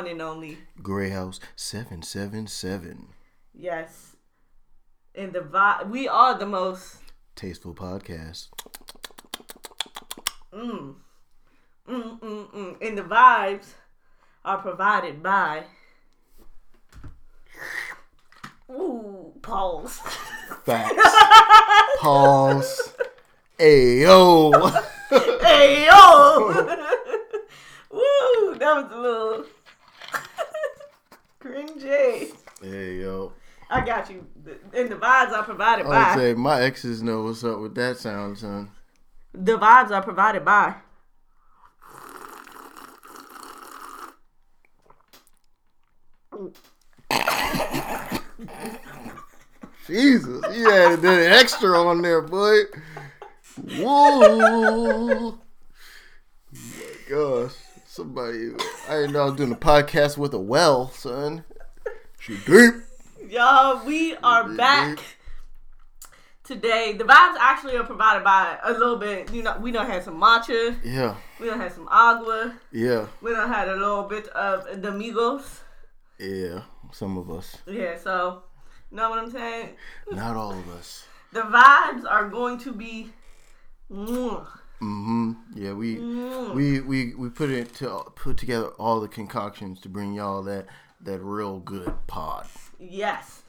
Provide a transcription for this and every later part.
one and only. Grey House 777. Yes, and the vibe. We are the most. Tasteful podcast. Mm, mm, mm, mm. And the vibes are provided by. Ooh, pause. Facts. Pause. Ayo. Ayo. Woo! That was a little cringy. Hey yo. I got you. And the vibes are provided I would by. say my exes know what's up with that sound, son. The vibes are provided by. Jesus, you had an extra on there, boy. Whoa. my gosh. Somebody, I didn't know I was doing a podcast with a well, son. She deep. Y'all, we are back today. The vibes actually are provided by a little bit. You know, we don't had some matcha. Yeah, We don't had some agua. yeah, We don't had a little bit of the Migos. yeah. Some of us. Yeah, so, know what I'm saying? Not all of us. The vibes are going to be. Mm-hmm. Yeah, we mwah. we we we put it to put together all the concoctions to bring y'all that that real good pod. Yes.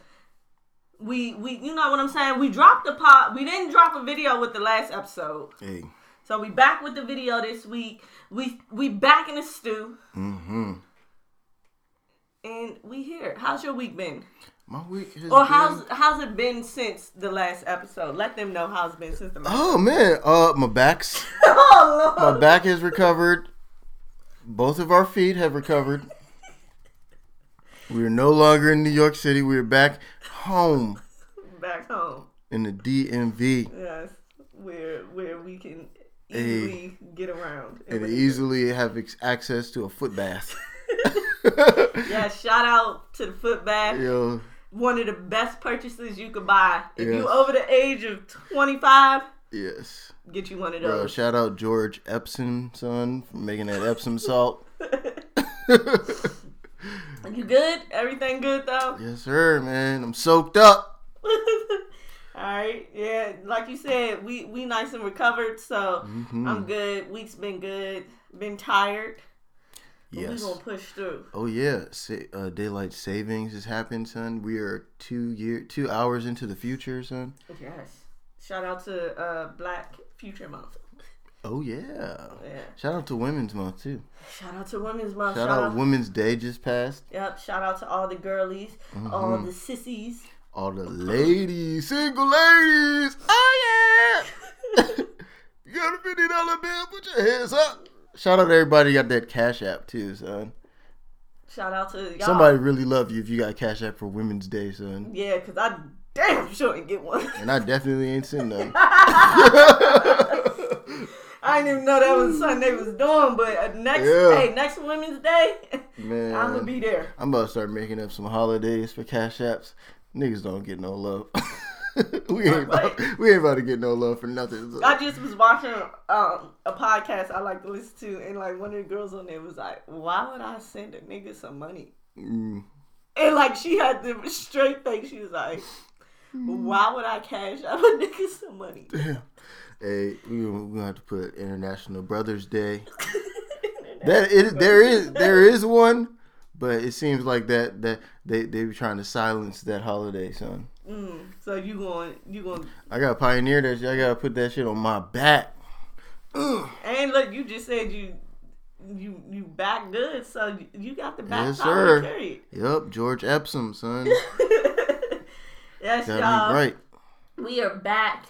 We we you know what I'm saying? We dropped the pot. We didn't drop a video with the last episode. Hey. So we back with the video this week. We we back in the stew. Mm-hmm. And we here. How's your week been? My week has Or been- how's how's it been since the last episode? Let them know how it's been since the last Oh man, uh, my back's Oh my back has recovered. Both of our feet have recovered. We are no longer in New York City. We are back home Back home. in the DMV Yes. Where where we can easily get around. and easily have ex- access to a foot bath. Yeah, shout out to the foot bath. Yo, one of the best purchases you could buy. If you over the age of 25, yes. get you one of Bro, those. shout out George Epsom, son, for making that Epsom salt. Are you good? Everything good though? yes, sir, man. I'm soaked up. All right. Yeah, like you said, we we nice and recovered, so Mhm. I'm good. Week's been good. Been tired. But we Yes. gonna push through. Oh yeah, Sa- uh, daylight savings has happened, son. We are two year, two hours into the future, son. Yes. Shout out to uh Black Future Month. Oh yeah. Yeah. Shout out to Women's Month too. Shout out to Women's Month. Shout out Women's Day just passed. Yep. Shout out to all the girlies, all the sissies. All the ladies, single ladies. Oh yeah. you got a fifty dollar bill? Put your hands up. Shout out to everybody who got that Cash App too, son. Shout out to y'all. Somebody really love you if you got Cash App for Women's Day, son. Yeah, cause I damn sure ain't get one. And I definitely ain't seen none. I didn't even know that was something they was doing, but uh, next Yeah. hey, next Women's Day, Man, I'm gonna be there. I'm about to start making up some holidays for Cash Apps. Niggas don't get no love. we ain't about, we ain't about to get no love for nothing. I just was watching um, a podcast I like to listen to, and like one of the girls on there was like, "Why would I send a nigga some money?" Mm, And like she had the straight face. She was like, "Why would I cash out a nigga some money?" damn. Hey, we we gonna have to put International Brothers Day. That it, there is there is one, but it seems like that that they they be trying to silence that holiday, son. Mm, so you going you going I gotta pioneer that shit. I gotta put that shit on my back. And look, you just said you you you back good, so you, you got the back Yes, power sir. Yep, George Epsom, son. yes, Got y'all. right. We are back.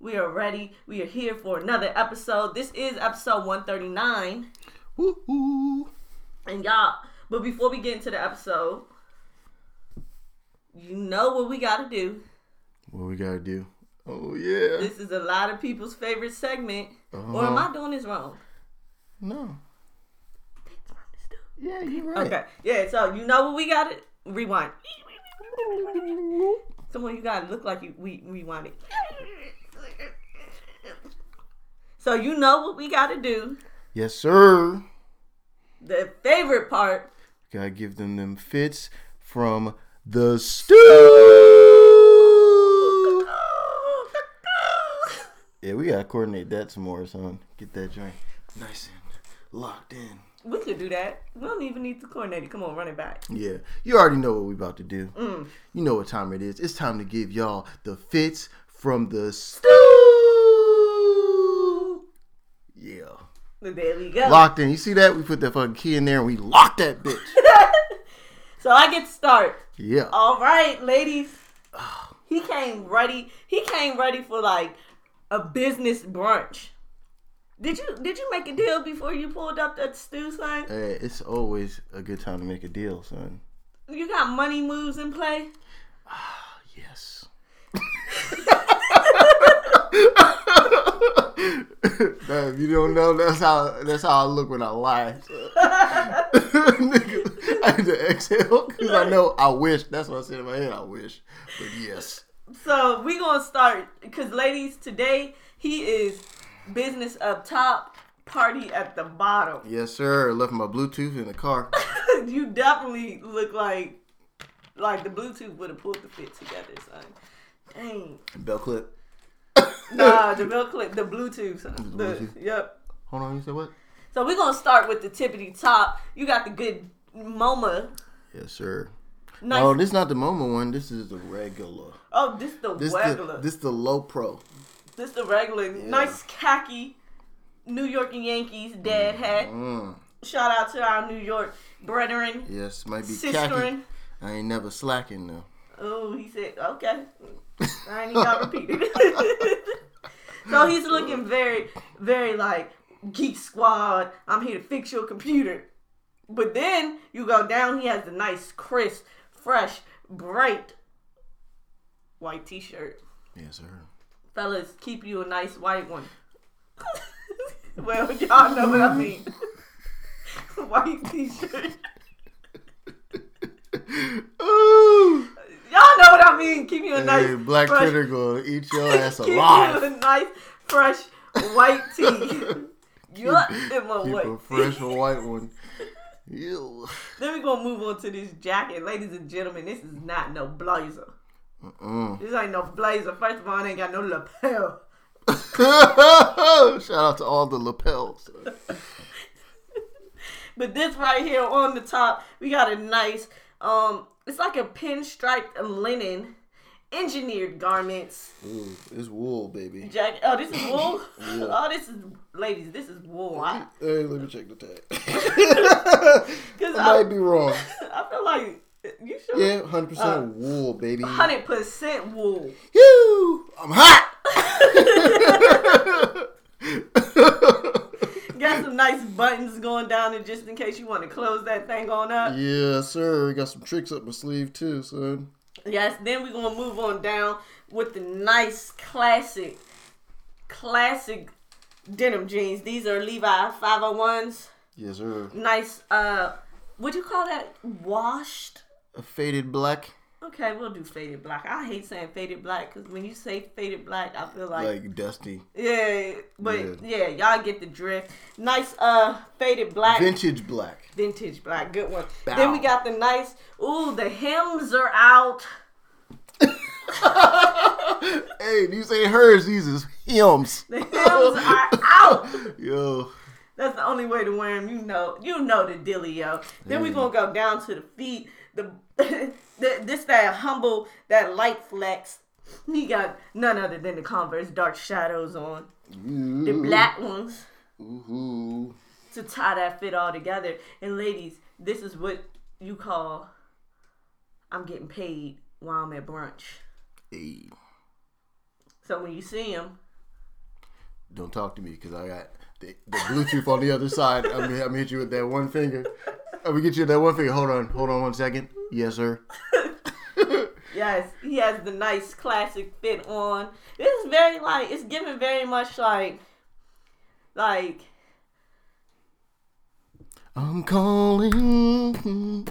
We are ready. We are here for another episode. This is episode 139. Woo-hoo. And y'all, But before we get into the episode, you know what we got to do. What we gotta do? Oh yeah. This is a lot of people's favorite segment. Or am Uh-huh. I doing this wrong? No. Yeah, you're right. Okay. Yeah, so you know what we got to rewind. Someone you got to look like you we rewind it. So you know what we got to do. Yes, sir. The favorite part. Gotta give them them fits from the stew. Yeah, we gotta coordinate that some more, son. Get that joint nice and locked in. We could do that. We don't even need to coordinate it. Come on, run it back. Yeah, you already know what we're about to do. Mm. You know what time it is. It's time to give y'all the fits from the stew. Yeah, There we go. locked in. You see that? We put that fucking key in there and we locked that bitch. So I get to start. Yeah. All right, ladies. He came ready. He came ready for like a business brunch. Did you did you make a deal before you pulled up that stew sign? Hey, it's always a good time to make a deal, son. You got money moves in play? Yes. Nah, if you don't know, that's how that's how I look when I lie. Nigga, I had to exhale because I know I wish. That's what I said in my head. I wish, but yes. So we gonna start because ladies, today he is business up top, party at the bottom. Yes, sir. Left my Bluetooth in the car. you definitely look like like the Bluetooth would have pulled the fit together, son. Dang. Bell clip. Nah, the belt clip, the Bluetooth. The, Bluetooth. yep. Hold on, you said what? So we're gonna start with the tippity top. You got the good MoMA. Yes, sir. Nice. Oh, this is not the Momo one. This is the regular. oh, this the This regular. the this the low pro. this the regular. Nice khaki New York Yankees dad hat. Mm. Shout out to our New York brethren, Yes, might be sisterin. khaki. I ain't never slacking though. Oh, he said, okay. I even got repeated. so he's looking very, very like Geek Squad. I'm here to fix your computer. But then you go down, he has the nice, crisp, fresh, bright white t shirt. Yes, sir. Fellas, keep you a nice white one. well, y'all know what I mean. white t shirt. Ooh. Y'all know what I mean. Keep you a nice Hey, Black fresh, Critter gonna eat your ass Keep you alive. a nice, fresh white tee. Yup, in my Keep a fresh white one. Ew. Then we're gonna move on to this jacket, ladies and gentlemen. This is not no blazer. This ain't no blazer. First of all, it ain't got no lapel. Shout out to all the lapels. But this right here on the top, we got a nice, um, it's like a pinstriped linen, engineered garments. Ooh, it's wool, baby. Jacket. Oh, this is wool. Yeah. Oh, this is ladies. This is wool. I, Hey, let me check the tag. Cause I I, might be wrong. I feel like you should. Yeah, hundred percent Uh, wool, baby. Hundred percent wool. Yoo! I'm hot. Got some nice buttons going down there just in case you want to close that thing on up. yeah, sir. Got some tricks up my sleeve too, son. Yes, then we're gonna move on down with the nice classic, classic denim jeans. These are Levi 501s. Yes, sir. Nice, uh, would you call that washed? A faded black, Okay, we'll do faded black. I hate saying faded black because when you say faded black, I feel like, like dusty, yeah, but Yeah. yeah. y'all get the drift. Nice, uh, faded black. vintage black. Vintage black, good one. Bow. Then we got the nice. Ooh, the hems are out. hey, these ain't hers. These is hems. The hems are out. Yo, That's the only way to wear them. You know, you know the dealio. Then we gonna go down to the feet. The, the this that humble that light flex. He got none other than the Converse Dark Shadows on the black ones Ooh. to tie that fit all together. And ladies, this is what you call I'm getting paid while I'm at brunch. Hey, So when you see him, don't talk to me because I got the, the Bluetooth on the other side. I'm, I'm hit you with that one finger. Gonna get you that one thing. Hold on, hold on one second. Yes, sir. Yes, he has the nice classic fit on. This is very like it's given very much like like I'm calling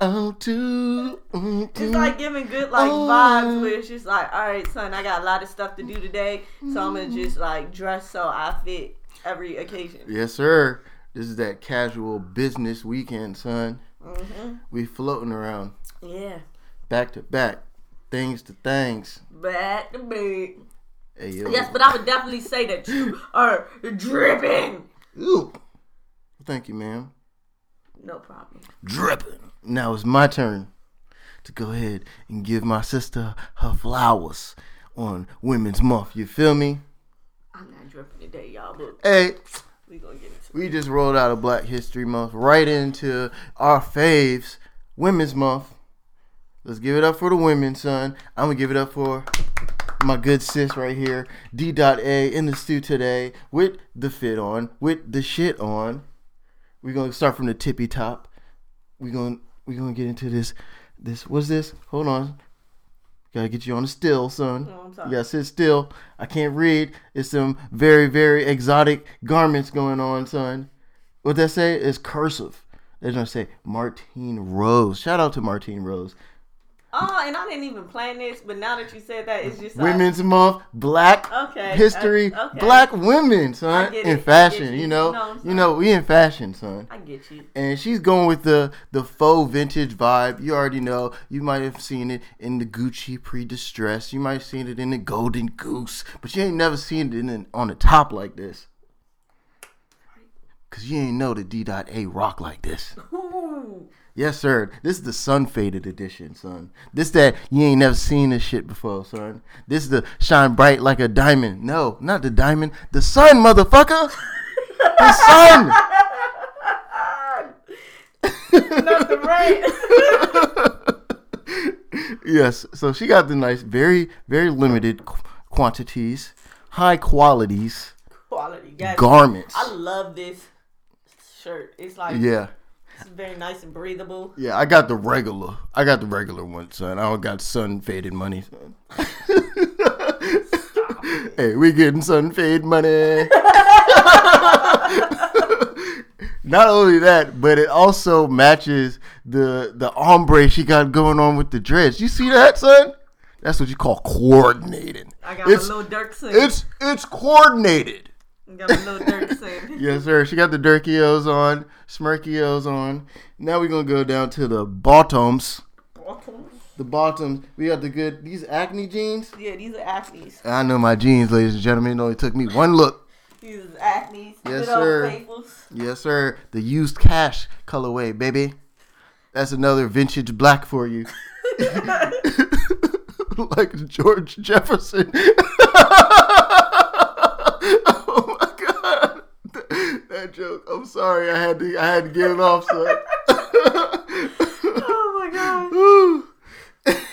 out to. it's like giving good like oh. vibes where it's just like, all right, son, I got a lot of stuff to do today, so I'm gonna just like dress so I fit every occasion. Yes, sir. This is that casual business weekend, son. hmm We floating around Yeah, back to back, things to things. back to back. Hey yo. Yes, but I would definitely say that you are dripping. Ooh. Thank you, ma'am. No problem. Dripping. Now it's my turn to go ahead and give my sister her flowers on Women's Month. You feel me? I'm not dripping today, y'all, but Hey, we just rolled out of Black History Month right into our faves, Women's Month. Let's give it up for the women, son. I'm gonna give it up for my good sis right here, D.A in the stew today with the fit on, with the shit on. We're gonna start from the tippy top. We're gonna we gonna get into this this what's this? Hold on. Gotta get you on the still, son. Oh. You gotta sit still. I can't read. It's some very, very exotic garments going on, son. What that say? It's cursive. They're gonna say Martine Rose. Shout out to Martine Rose. Oh, and I didn't even plan this, but now that you said that, it's just like, Women's Month, Black Okay, History, uh, okay. Black women, son, in it, fashion. You you. know, No, you know, we in fashion, son. I get you. And she's going with the the faux vintage vibe. You already know. You might have seen it in the Gucci pre-distress. You might have seen it in the Golden Goose, but you ain't never seen it in an, on the top like this. Cause you ain't know the D.A rock like this. Ooh. Yes, sir. This is the sun faded edition, son. This that you ain't never seen this shit before, son. This is the shine bright like a diamond. No, not the diamond. The sun, motherfucker. The sun. Not the rain. yes. So she got the nice, very, very limited qu- quantities, high qualities Quality, guys. garments. I love this shirt. It's like Yeah. It's very nice and breathable. Yeah, I got the regular. I got the regular one, son. I don't got sun faded money, son. hey, we getting sun fade money. Not only that, but it also matches the the ombre she got going on with the dress. You see that, son? That's what you call coordinating. I got It's my little Dirk it's it's coordinated. Got my little Dirk. Yes, sir. She got the Dirkios on, Smurkios on. Now we're gonna go down to the bottoms. The bottoms. We got the good these acne jeans. Yeah, these are acne's. I know my jeans, ladies and gentlemen. It only took me one look. These are acne's. Yes, sir. Yes, sir. The used cash colorway, baby. That's another vintage black for you. like George Jefferson. That joke. I'm sorry. I had to I had to get it off, son. Oh my god. Ooh.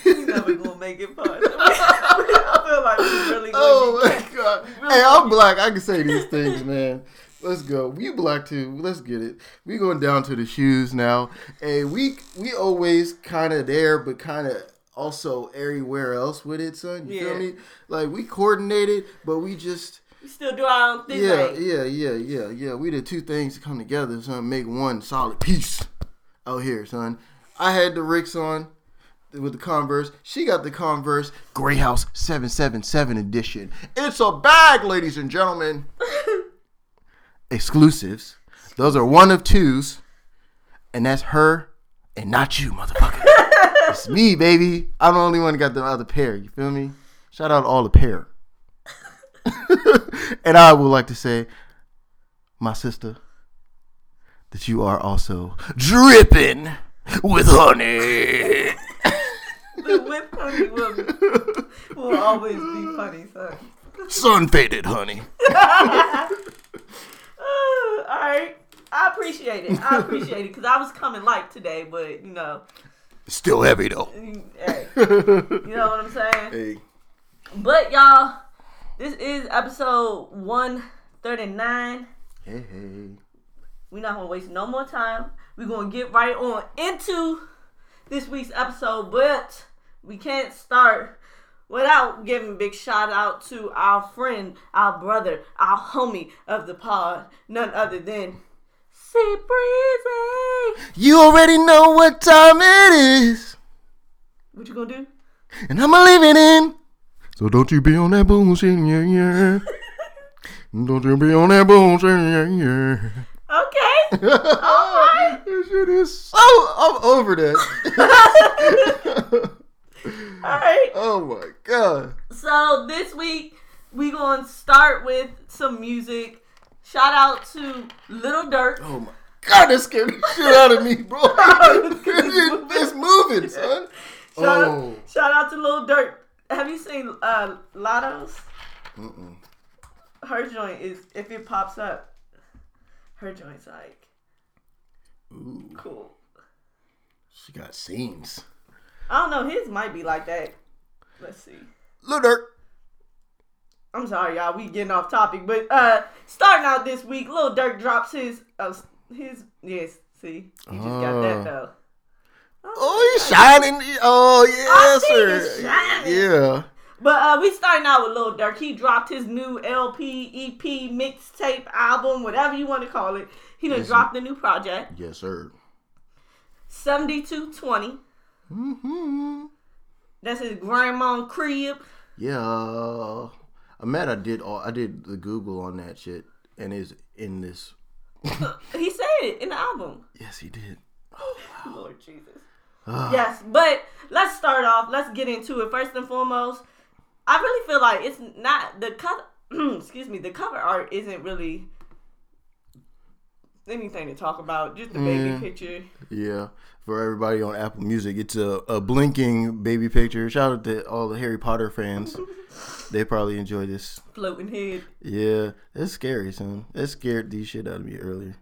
We never gonna make it fun. I feel like we really Oh my god. Hey, I'm black. I can say these things, man. Let's go. We black too. Let's get it. We going down to the shoes now. Hey, we we always kind of there, but kind of also everywhere else with it, son. You feel Yeah. me? Like we coordinated, but we just We still do our own thing. yeah, right? yeah, yeah, yeah, yeah. We did two things to come together, son. Make one solid piece out here, son. I had the Ricks on with the Converse. She got the Converse Grey House 777 edition. It's a bag, ladies and gentlemen. Exclusives. Those are one of twos. And that's her and not you, motherfucker. it's me, baby. I'm the only one that got the other pair. You feel me? Shout out to all the pair. And I would like to say, my sister, that you are also dripping with honey. The whip honey will, will always be funny, son. Sun faded honey. all right. I appreciate it. I appreciate it because I was coming light today, but you know, Still heavy though. hey, you know what I'm saying. Hey. But y'all, this is episode one thirty nine. Hey, hey. we're not gonna waste no more time. We're gonna get right on into this week's episode, but we can't start without giving a big shout out to our friend, our brother, our homie of the pod, none other than C Breezy. You already know what time it is, What you gonna do? and I'ma leave it in. So don't you be on that bullshit, yeah, yeah. don't you be on that bullshit, yeah, yeah. Okay. Alright. This shit is so. I'm over that. Alright. oh my god. So this week we gonna start with some music. Shout out to Little Durk. Oh my god, that scared the shit out of me, bro. it's, it's moving, son. Shout, Oh. out, shout out to Lil Durk. Have you seen uh, Latto's? Mm-mm. Her joint is if it pops up, her joint's like Ooh, cool. she got scenes. I don't know. His might be like that. Let's see. Lil Durk. I'm sorry, y'all. We getting off topic, but uh, starting out this week, Lil Durk drops his uh, his yes. See, he just got that Oh. though. Oh, he's shining. Oh, yes, see sir. shining. Yeah. But uh, we starting out with Lil Durk. He dropped his new LP, EP, mixtape, album, whatever you want to call it. He done Yes. dropped the new project, Yes, sir. 7220. hmm That's his grandma crib. Yeah. I'm mad I did all I did the Google on that shit and is in this. He said it in the album. Yes, he did. Lord Jesus. Ah. Yes, but let's start off. Let's get into it. First and foremost, I really feel like it's not the cover. excuse me, the cover art isn't really anything to talk about. Just the baby Mm. picture. Yeah. For everybody on Apple Music, it's a, a blinking baby picture. Shout out to all the Harry Potter fans. they probably enjoy this. floating head. Yeah, it's scary, son. It scared the shit out of me earlier.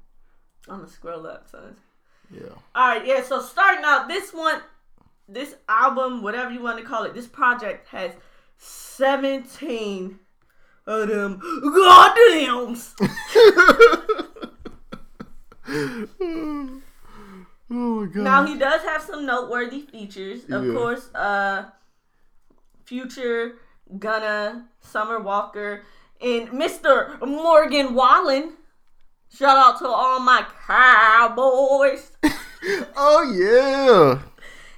I'm gonna scroll up, son. Yeah. All right, yeah. So starting out, this one, this album, whatever you want to call it, this project has 17 of them goddams. oh my god. Now he does have some noteworthy features, of Yeah. course. Uh, Future, Gunna, Summer Walker, and Mr. Morgan Wallen. Shout out to all my cowboys. oh yeah.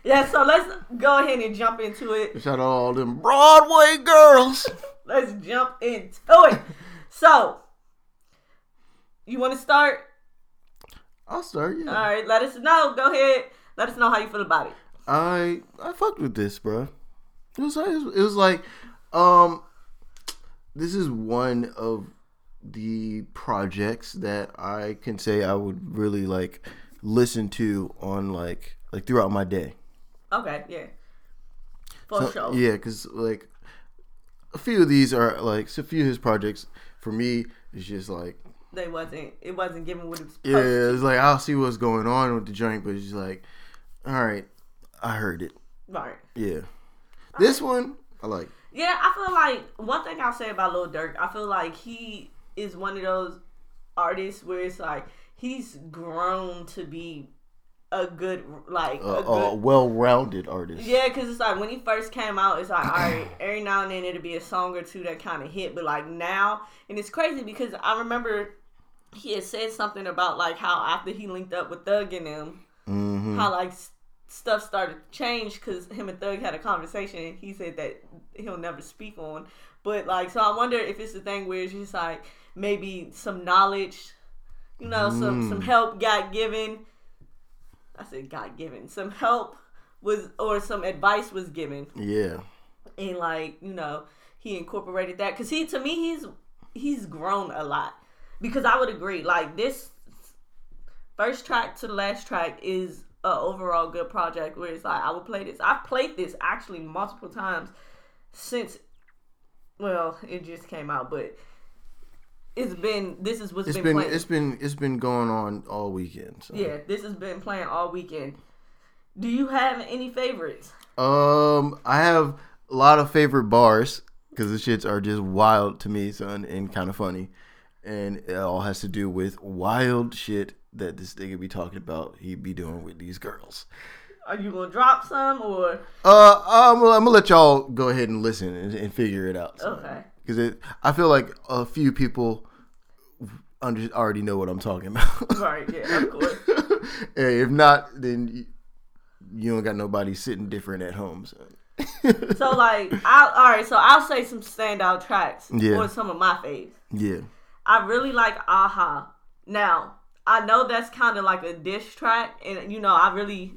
Yeah, so let's go ahead and jump into it. Shout out to all them Broadway girls. Let's jump into it. So, you want to start? I'll start. Yeah. All right, let us know. Go ahead. Let us know how you feel about it. I I fucked with this, bro. It was it was like um this is one of the projects that I can say I would really like listen to on like like throughout my day. Okay, yeah. For So- sure. Yeah, cuz like a few of these are like so a few of his projects for me it's just like They wasn't. It wasn't given what it was yeah, it's like I'll see what's going on with the joint, but it's like all right, I heard it. Right. Yeah. This one I like. Yeah, I feel like one thing I'll say about Lil Durk, I feel like he is one of those artists where it's like he's grown to be a good like a, a good a well-rounded artist. Yeah, because it's like when he first came out, it's like, all right, every now and then it'll be a song or two that kind of hit. But like now, and it's crazy because I remember he had said something about like how after he linked up with Thug and them, hmm how like stuff started to change because him and Thug had a conversation and he said that he'll never speak on. But like, so I wonder if it's the thing where it's just like maybe some knowledge, you know, some Mm. some help got given. I said got given. Some help was or some advice was given, Yeah. and like you know he incorporated that because he to me he's he's grown a lot because I would agree like this first track to the last track is a overall good project where it's like I would play this. I've played this actually multiple times since well it just came out, but it's been this is what's It's been, been playing. it's been it's been going on all weekend. So. yeah, this has been playing all weekend. Do you have any favorites? Um, I have a lot of favorite bars because the shits are just wild to me, son, and kind of funny. and it all has to do with wild shit that this nigga be talking about. He be doing with these girls. Are you gonna drop some or Uh, I'm, I'm gonna let y'all go ahead and listen and, and figure it out. okay? Because it, I feel like a few people under, already know what I'm talking about. Right, yeah, of course. Hey, if not, then you, you don't got nobody sitting different at home. So. So like, I all right. So I'll say some standout tracks Yeah. or some of my faves. yeah, I really like Aha. Now I know that's kind of like a dish track, and you know I really,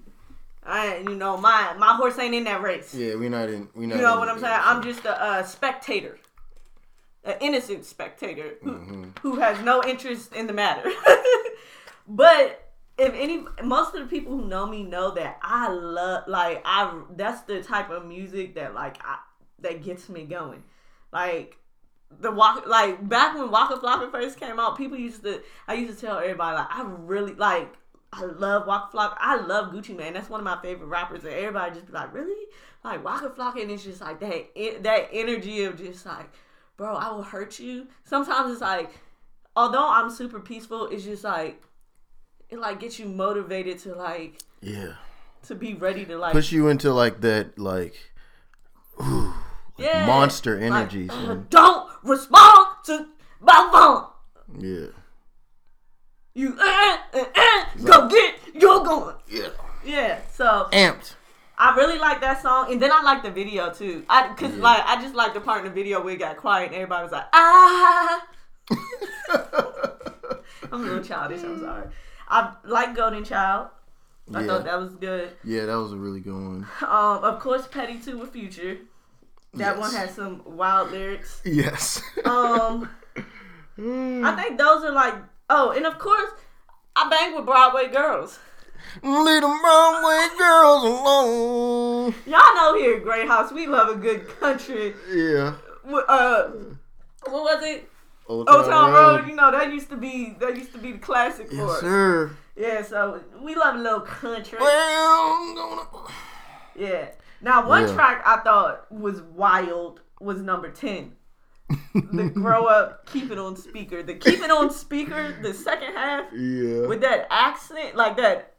I you know my my horse ain't in that race. yeah, we not in. We not. You know what I'm saying? I'm just a, uh spectator, an innocent spectator who, Mm-hmm. who has no interest in the matter. but if any, most of the people who know me know that I love, like I, that's the type of music that like I, that gets me going. Like the walk, like back when Waka Flocka first came out, people used to, I used to tell everybody like I really like. I love Waka Flocka. I love Gucci Mane. That's one of my favorite rappers. And everybody just be like, really? Like Waka Flocka, and it's just like that that energy of just like, bro, I will hurt you. Sometimes it's like, although I'm super peaceful, it's just like, it like gets you motivated to like Yeah, to be ready to like push you into like that, like, ooh, like yeah, monster like, energy. uh, don't respond to my phone. Yeah, You uh, uh, uh, go get your gun. yeah, Yeah, so amped. I really like that song, and then I like the video too. I cause Yeah. like I just like the part in the video where it got quiet and everybody was like ah. I'm a little childish. I'm sorry. I like Golden Child. I Yeah. thought that was good. Yeah, that was a really good one. Um, of course, Petty Too with Future. That Yes. one has some wild lyrics. Yes. Um, I think those are like oh, and of course, I bang with Broadway girls. Leave them Broadway girls alone. Y'all know here at Grey House we love a good country. Yeah. Uh, what was it? Old Old Town Road. You know that used to be that used to be the classic for Yes, us. sir. Yeah, so we love a little country. Well, I'm gonna. Yeah. Now one Yeah. track I thought was wild was number ten. The grow up, keep it on speaker. The keep it on speaker, the second half Yeah. with that accent, like that,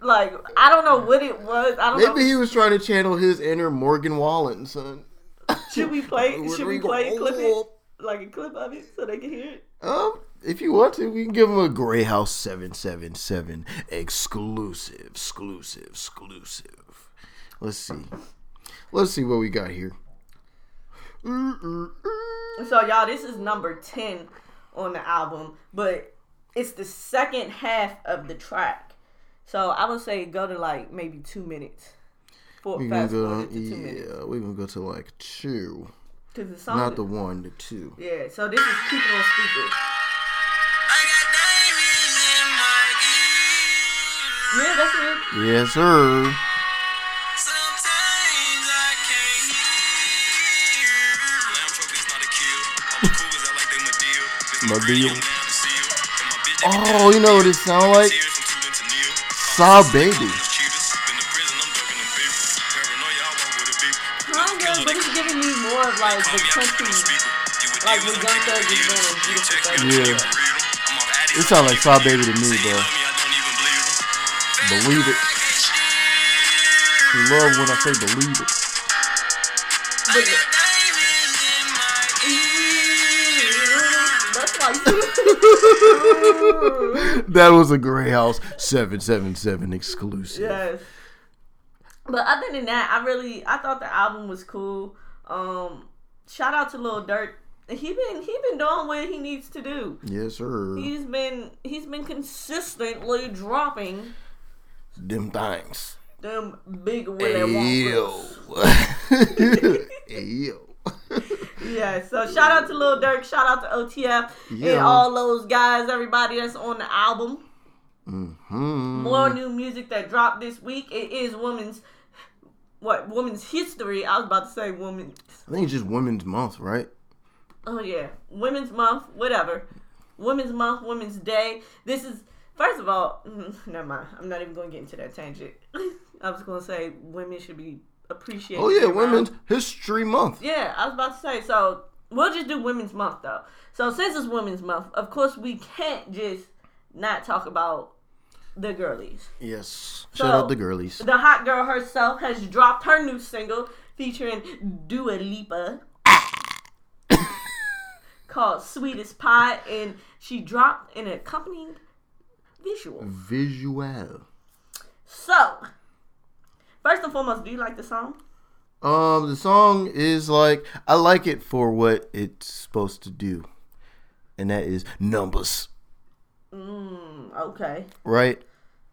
like I don't know what it was. I don't Maybe know. he was trying to channel his inner Morgan Wallen, son. Should we play? Should we play clip it, like a clip of it, so they can hear it? Um, if you want to, we can give him a Grey House 777 exclusive, exclusive, exclusive. Let's see. Let's see what we got here. So y'all, this is number ten on the album, but it's the second half of the track. So I would say go to like maybe two minutes. For We gonna go, to two minutes. yeah, we gonna go to like two, Cause the song, not the one, the two. yeah. So this is keep on speaker. I got diamonds in my ears. Yeah, that's it. Yes, sir. Be Oh, you know what it sound like? tears from Tootin to Neil. Saw baby. Cheaters. Been to prison, I'm ducking them beef. Paranoia, I walk with a beef. Kinda, but it's giving me more of like the country. like with Young Thug is doing beautiful. Yeah. It sounds like Saw Baby to me, bro. Believe it. You love when I say believe it. But That was a Grey House 777 exclusive. yes. But other than that, I really I thought the album was cool. Um, shout out to Lil Durk. He been he been doing what he needs to do. Yes, sir. He's been he's been consistently dropping Them things. them big Willy. Wonkas. Ayo. Yeah, so shout out to Lil Durk, shout out to OTF and all those guys, everybody that's on the album. Hmm. More new music that dropped this week. It is women's what women's history. I was about to say women's. I think it's just Women's Month, right? Oh yeah, Women's Month, whatever. Women's Month, Women's Day. This is first of all. Never mind. I'm not even going to get into that tangent. I was going to say women should be appreciated. Oh, yeah. Women's History Month. Yeah, I was about to say. So we'll just do Women's Month though. So since it's Women's Month, of course we can't just not talk about the girlies. Yes. So- Shout out the girlies. The hot girl herself has dropped her new single featuring Dua Lipa called Sweetest Pie, and she dropped an accompanying visual. Visual. So, first and foremost, do you like the song? Um, the song is like I like it for what it's supposed to do, and that is numbers, Mm, okay. right?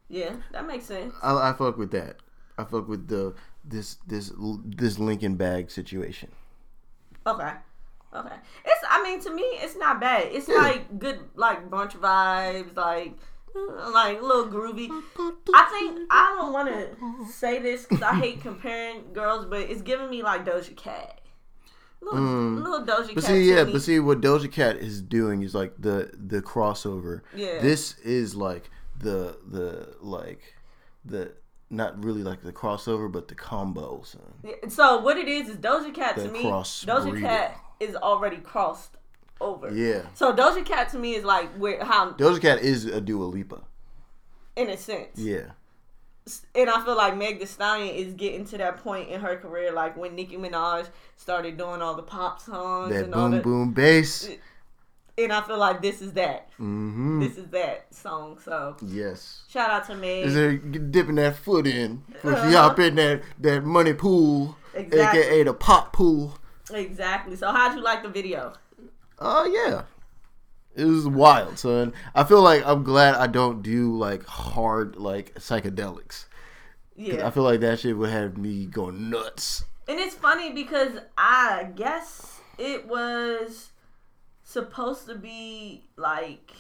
Yeah, that makes sense. I, I fuck with that. I fuck with the this this this Lincoln bag situation. Okay. Okay. It's I mean to me it's not bad. It's like good like bunch vibes, like like a little groovy. I think I don't want to say this because I hate comparing girls, but it's giving me like Doja Cat. Little, little Doja Mm. But Cat. see, yeah, me. but see, what Doja Cat is doing is like the the crossover. Yeah. This is like the the like the not really like the crossover, but the combo. Son. Yeah, So what it is is Doja Cat to me. Doja. Cat is already crossed over. Yeah, So Doja Cat to me is like where how Doja Cat is a Dua Lipa. in a sense. Yeah, and I feel like Meg Thee Stallion is getting to that point in her career, like when Nicki Minaj started doing all the pop songs that and all boom boom bass. And I feel like this is that. Mm-hmm. This is that song. So Yes. shout out to Meg. Is there dipping that foot in when she Uh-huh. hop in that that money pool, Exactly. aka the pop pool? exactly. So how'd you like the video? Oh yeah. It was wild, son. I feel like I'm glad I don't do like hard like psychedelics. Yeah. I feel like that shit would have me going nuts. And it's funny because I guess it was supposed to be like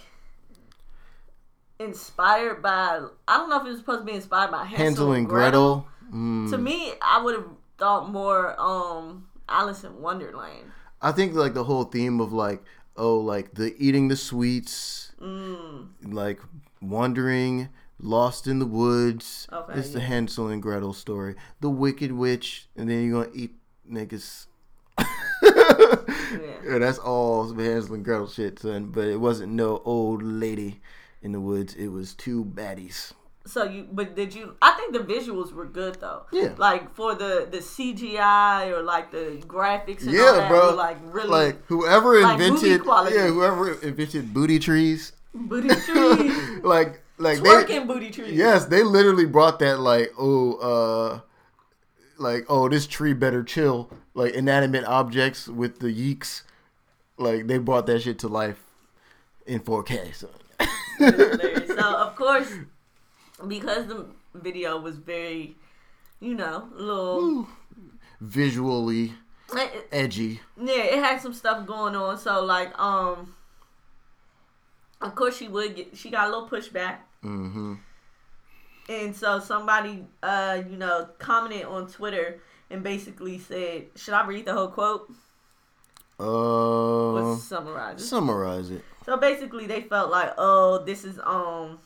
inspired by I don't know if it was supposed to be inspired by Hansel, Hansel and Gretel. Mm. To me, I would have thought more um Alice in Wonderland. I think like the whole theme of like oh like the eating the sweets, Mm, like wandering, lost in the woods. Okay, it's the. Hansel and Gretel story. The Wicked Witch, and then you're gonna eat niggas. yeah, that's all Hansel and Gretel shit, son. But it wasn't no old lady in the woods. It was two baddies. So you but did you I think the visuals were good though. Yeah. Like for the the CGI or like the graphics and all Yeah, that bro. were like really Like whoever Like invented, quality. yeah, whoever invented booty trees, booty trees. like like Twerking they, booty trees. yes, they literally brought that like oh uh, like oh this tree better chill, like inanimate objects with the yeeks, like they brought that shit to life in 4K. So. It was hilarious. so of course, because the video was very, you know, a little. Visually it- edgy. yeah, it had some stuff going on. So like, um, of course she would get. She got a little pushback, Mm-hmm. and so somebody, uh, you know, commented on Twitter and basically said, "Should I read the whole quote?" Uh, Let's summarize it. summarize it. So basically, they felt like, "Oh, this is um."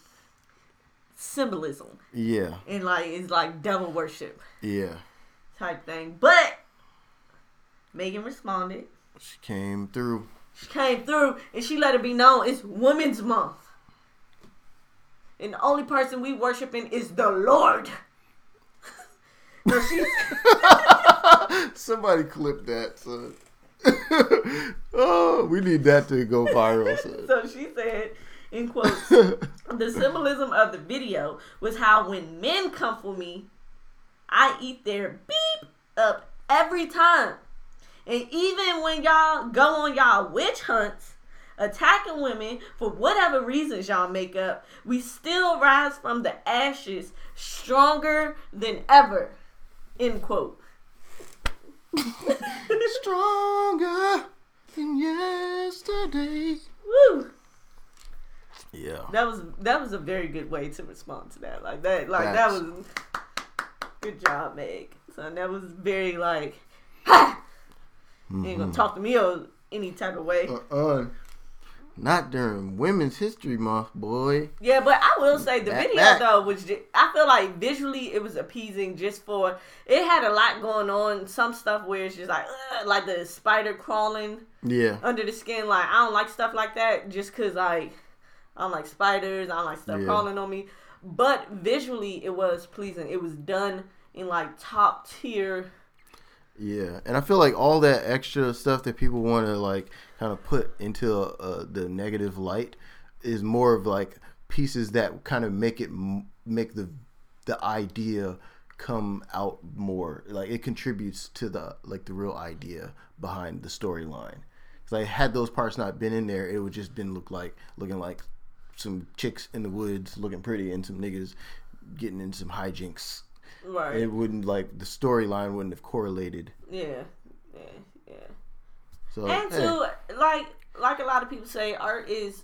Symbolism Yeah, and like it's like devil worship yeah. type thing. But Megan responded. She came through. She came through and she let it be known it's Women's Month. And the only person we worshiping is the Lord. so she's Somebody clip that, son. oh, we need that to go viral, son. so she said in quotes the symbolism of the video was how when men come for me, I eat their beep up every time. And even when y'all go on y'all witch hunts, attacking women for whatever reasons y'all make up, we still rise from the ashes stronger than ever. End quote. Stronger than yesterday. Woo! Yeah. That was that was a very good way to respond to that. Like that like that was good job, Meg. So that was very like ha! You ain't gonna mm-hmm. talk to me or any type of way. Uh-uh. Not during Women's History Month, boy. Yeah, but I will say the Back, video back. though was just, I feel like visually it was appeasing just for it had a lot going on. Some stuff where it's just like ugh, like the spider crawling Yeah. under the skin. Like I don't like stuff like that just cause like I don't like spiders. I don't like stuff Yeah. crawling on me. But visually it was pleasing. It was done in like top tier. Yeah, and I feel like all that extra stuff that people want to like kind of put into uh, the negative light is more of like pieces that kind of make it make the the idea come out more. Like it contributes to the like the real idea behind the storyline. Because like had those parts not been in there, it would just been look like looking like some chicks in the woods looking pretty and some niggas getting in some hijinks. Right. It wouldn't like the storyline wouldn't have correlated. yeah. Yeah. Yeah. So And hey, to like like a lot of people say, art is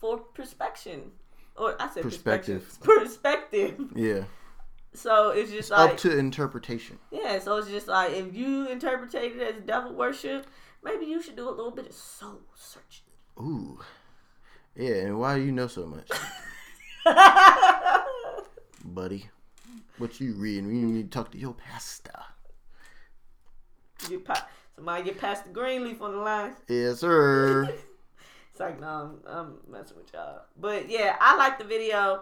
for perspection. Or I said perspective. Perspective. Perspective. yeah, So it's just like up to interpretation. yeah. So it's just like if you interpret it as devil worship, maybe you should do a little bit of soul searching. Ooh, yeah. And why do you know so much, buddy? What you reading? You need to talk to your pastor. Get pa- somebody get past the green leaf on the line. Yes, sir. It's like, no, I'm, I'm messing with y'all. But yeah, I like the video.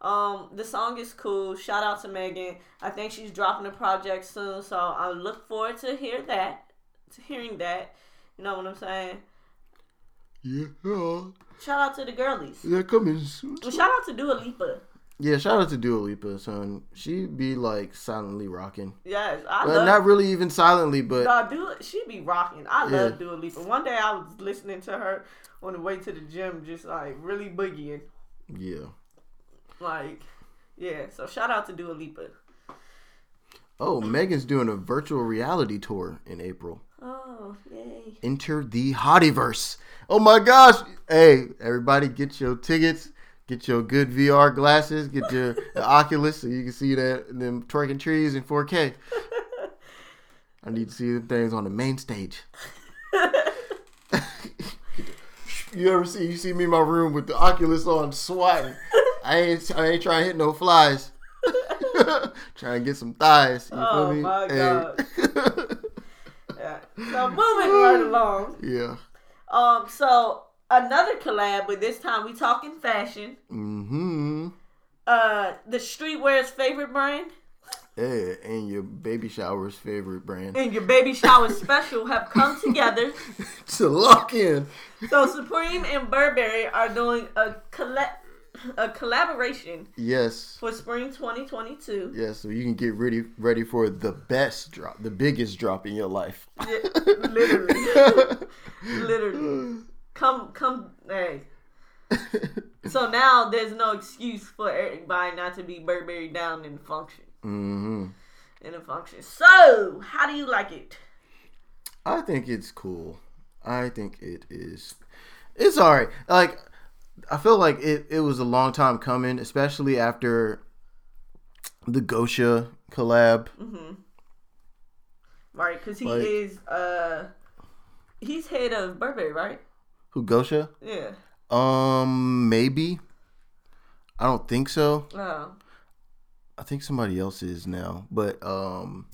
Um, the song is cool. Shout out to Megan. I think she's dropping a project soon, so I look forward to hear that, to hearing that. You know what I'm saying? Yeah, Shout out to the girlies. yeah, coming soon. Well, shout out to Dua Lipa. Yeah, shout out to Dua Lipa, son. She be like silently rocking, Yes, I but love. not really even silently, but Nah, Dua, she be rocking. I Yeah. love Dua Lipa. One day I was listening to her on the way to the gym, just like really boogieing. yeah. Like, yeah. So shout out to Dua Lipa. Oh, Megan's doing a virtual reality tour in April. Yay. Enter the Hottieverse. Oh my gosh. Hey, everybody get your tickets. Get your good VR glasses. Get your Oculus so you can see that them twerking trees in 4K. I need to see the things on the main stage. you ever see you see me in my room with the Oculus on swatting? I ain't I ain't trying to hit no flies. trying to get some thighs. You Oh feel me? my. God. So moving right along. yeah. Um. So another collab, but this time we talking fashion. Mm-hmm. Uh, the streetwear's favorite brand Yeah, and your baby shower's favorite brand. and your baby shower special have come together. to lock in. So Supreme and Burberry are doing a colla- a collaboration Yes. for spring 2022. Yes, so you can get ready ready for the best drop, the biggest drop in your life. Yeah, literally, literally. Come, come, hey. So now there's no excuse for everybody not to be Burberry down in the function. hmm In the function. So, how do you like it? I think it's cool. I think it is. It's alright. Like I feel like it, it was a long time coming, especially after the Gosha collab. Right, because he Like- is, uh, he's head of Burberry, right? Who Gosha? Yeah. Um, maybe. I don't think so. Oh. I think somebody else is now, but um,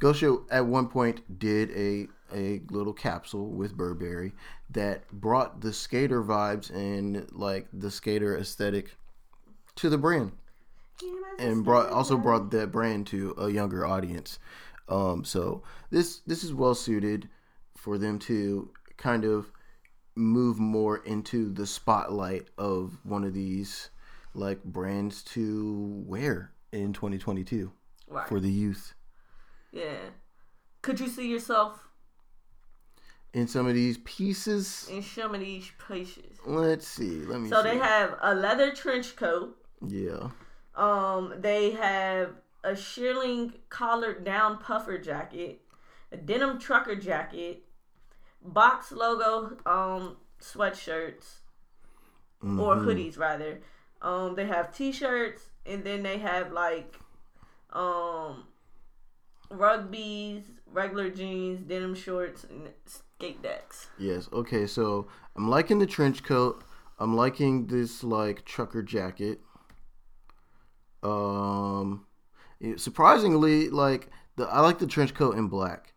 Gosha at one point did a a little capsule with Burberry that brought the skater vibes and like the skater aesthetic to the brand, and brought also brought that brand to a younger audience. Um, so this this is well suited for them to kind of move more into the spotlight of one of these like brands to wear in 2022 Right. for the youth yeah. Could you see yourself in some of these pieces in some of these places? let's see let me So see they have a leather trench coat. yeah Um, they have a shearling collared down puffer jacket, a denim trucker jacket, box logo um sweatshirts or Mhm. hoodies rather. Um, they have t-shirts and then they have like um rugbies, regular jeans, denim shorts, and skate decks. Yes. Okay. So I'm liking the trench coat. I'm liking this like trucker jacket. Um, surprisingly, like the I like the trench coat in black.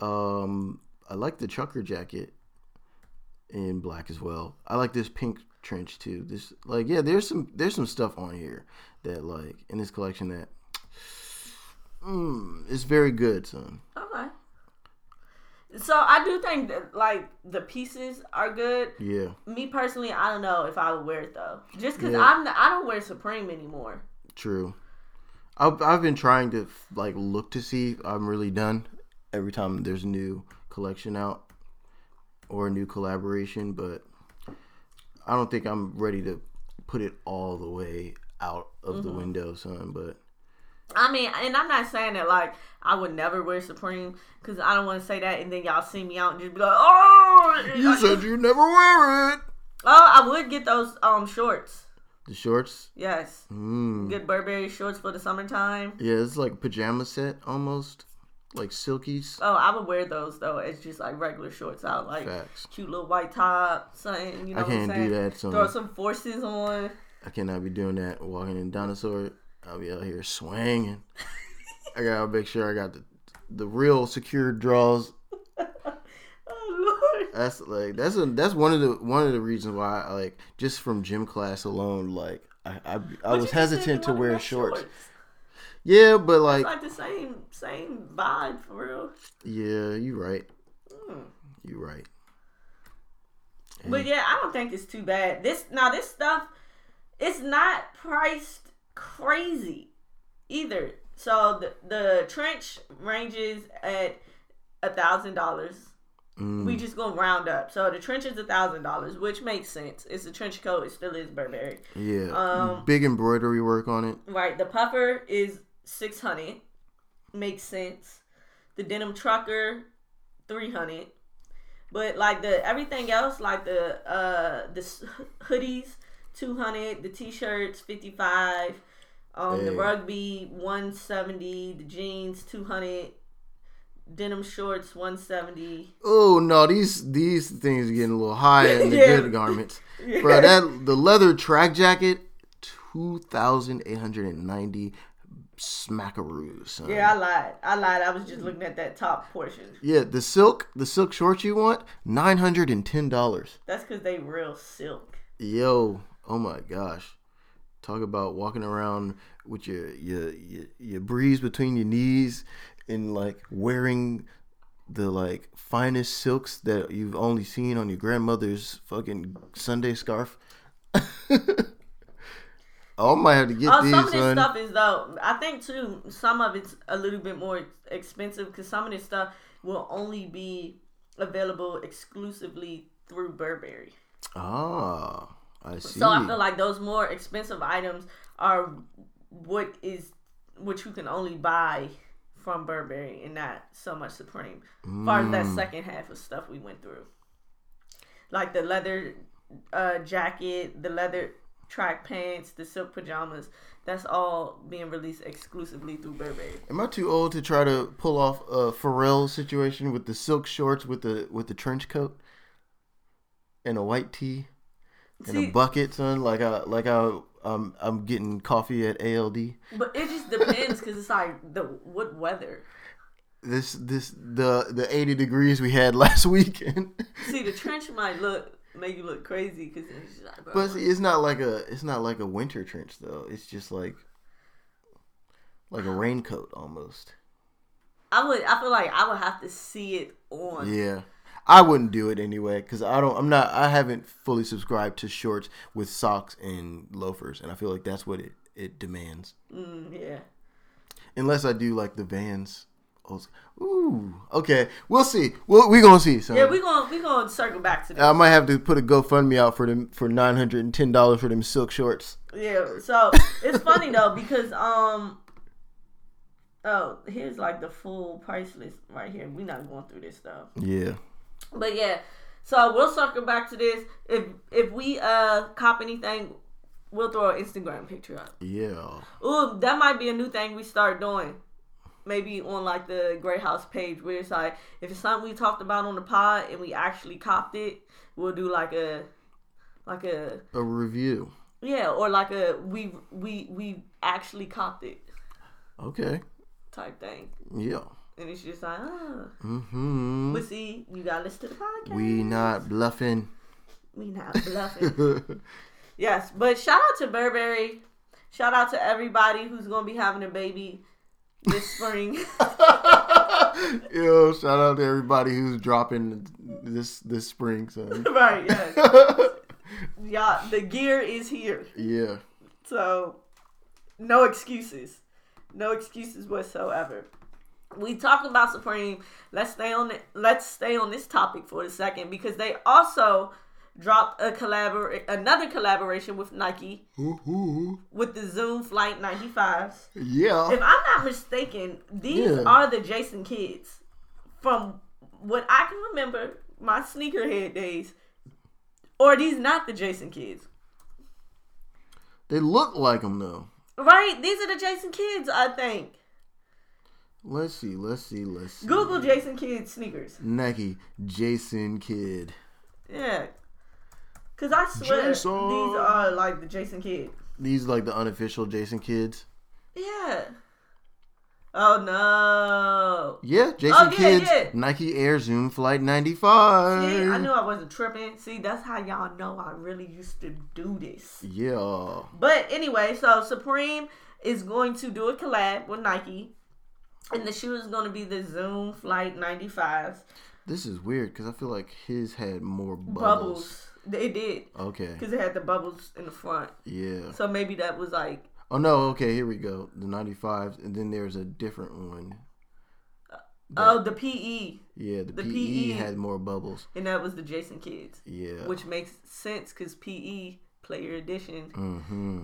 Um, I like the trucker jacket in black as well. I like this pink trench too. This like yeah, there's some there's some stuff on here that like in this collection that mm, it's very good, son. Okay. So I do think that like the pieces are good. Yeah. Me personally, I don't know if I would wear it though, just because Yeah. I'm I don't wear Supreme anymore. True. I've I've been trying to like look to see if I'm really done every time there's a new collection out or a new collaboration, but I don't think I'm ready to put it all the way out of the window, son. But I mean, and I'm not saying that like I would never wear Supreme because I don't want to say that, and then y'all see me out and just be like, oh, you said you never wear it. oh, I would get those um shorts. The shorts. Yes, Mm. good Burberry shorts for the summertime. Yeah, it's like pajama set almost, like silkies. Oh, I would wear those though. It's just like regular shorts out, like Facts. cute little white top, something. You know I what I'm can't saying? do that, son. Throw some forces on. I cannot be doing that. Walking in dinosaur, I'll be out here swinging. I gotta make sure I got the the real secured draws. Oh Lord. That's like that's a that's one of the one of the reasons why I like just from gym class alone. Like I I, I was you just said hesitant to wear that shorts. Yeah, but like It's like the same same vibe for real. yeah, you right. Mm. You right. But yeah, I don't think it's too bad. This now this stuff, it's not priced crazy either. So the the trench ranges at a thousand dollars. Mm, We just gonna round up. So the trench is a thousand dollars, which makes sense. It's a trench coat. It still is Burberry. yeah, um, big embroidery work on it. Right. The puffer is six hundred. Makes sense. The denim trucker, three hundred. But like the everything else, like the uh the hoodies, two hundred. The t-shirts, fifty five. Um, the rugby, one seventy. The jeans, two hundred. Denim shorts, one seventy. Oh no, these these things are getting a little high in the Yeah. good garments, bro. That the leather track jacket, two thousand eight hundred and ninety smackaroos. Son. Yeah, I lied. I lied. I was just looking at that top portion. Yeah, the silk, the silk shorts you want, nine hundred and ten dollars. That's because they real silk. Yo, oh my gosh, talk about walking around with your your your, your breeze between your knees and like wearing the like finest silks that you've only seen on your grandmother's fucking Sunday scarf. oh, I might have to get Oh, these, some of this son. stuff is though. I think too. Some of it's a little bit more expensive because some of this stuff will only be available exclusively through Burberry. Ah, I see. So I feel like those more expensive items are what is what you can only buy from Burberry and not so much Supreme. As far as that Mm. second half of stuff we went through, like the leather uh, jacket, the leather track pants, the silk pajamas. That's all being released exclusively through Burberry. Am I too old to try to pull off a Pharrell situation with the silk shorts with the with the trench coat and a white tee and See- a bucket, son? Like I like I um I'm getting coffee at ALD. But it just depends because it's like the what weather. This this the the 80 degrees we had last weekend. See, the trench might look make you look crazy because it's like, but see, it's not like a it's not like a winter trench though. It's just like like a raincoat almost. I would. I feel like I would have to see it on. Yeah. I wouldn't do it anyway because I don't. I'm not. I haven't fully subscribed to shorts with socks and loafers, and I feel like that's what it it demands. Mm, yeah. Unless I do like the Vans. Oh, Ooh. Okay. We'll see. We'll, we gonna see. Son. Yeah, we gonna we gonna circle back to this. I might have to put a GoFundMe out for them for nine hundred and ten dollars for them silk shorts. Yeah. So it's funny though because um. Oh, here's like the full price list right here. We're not going through this stuff. Yeah. But yeah, so we'll circle back to this. If if we uh cop anything, we'll throw an Instagram picture up. Yeah. Ooh, that might be a new thing we start doing. maybe on like the Grey House page where it's like if it's something we talked about on the pod and we actually copped it, we'll do like a like a A review. yeah or like a we we we actually copped it Okay. type thing. Yeah. And it's just like, ah. Mm-hmm. But see, you gotta listen to the podcast. We not bluffing. We not bluffing. yes, but shout out to Burberry. Shout out to everybody who's gonna be having a baby this spring. Yo, shout out to everybody who's dropping this this spring, son. right, yes. Yeah, the gear is here. yeah. So no excuses. No excuses whatsoever. We talk about Supreme. Let's stay on it. Let's stay on this topic for a second because they also dropped a collabor another collaboration with Nike Ooh, with the Zoom Flight 95s. Yeah. If I'm not mistaken, these Yeah. are the Jason Kidds. From what I can remember, my sneakerhead days. Or are these not the Jason Kidds? They look like them though. Right? These are the Jason Kidds, I think. Let's see. Let's see. Let's see. Google Jason Kidd sneakers. Nike Jason Kidd. Yeah. Cause I swear Jason. these are like the Jason Kidd. These like the unofficial Jason Kidds. Yeah. Oh no. Yeah, Jason Oh, yeah, Kidd's yeah. Nike Air Zoom Flight 95. See, I knew I wasn't tripping. See, that's how y'all know I really used to do this. Yeah. But anyway, so Supreme is going to do a collab with Nike. And the shoe is going to be the Zoom Flight 95. This is weird because I feel like his had more bubbles. Bubbles. It did. Okay. Because it had the bubbles in the front. Yeah. So maybe that was like Oh no. Okay. Here we go. The 95s, and then there's a different one. Oh, the PE, Yeah, the, The PE, PE. had more bubbles. and that was the Jason Kidds, Yeah. which makes sense because PE Player Edition. Mm-hmm.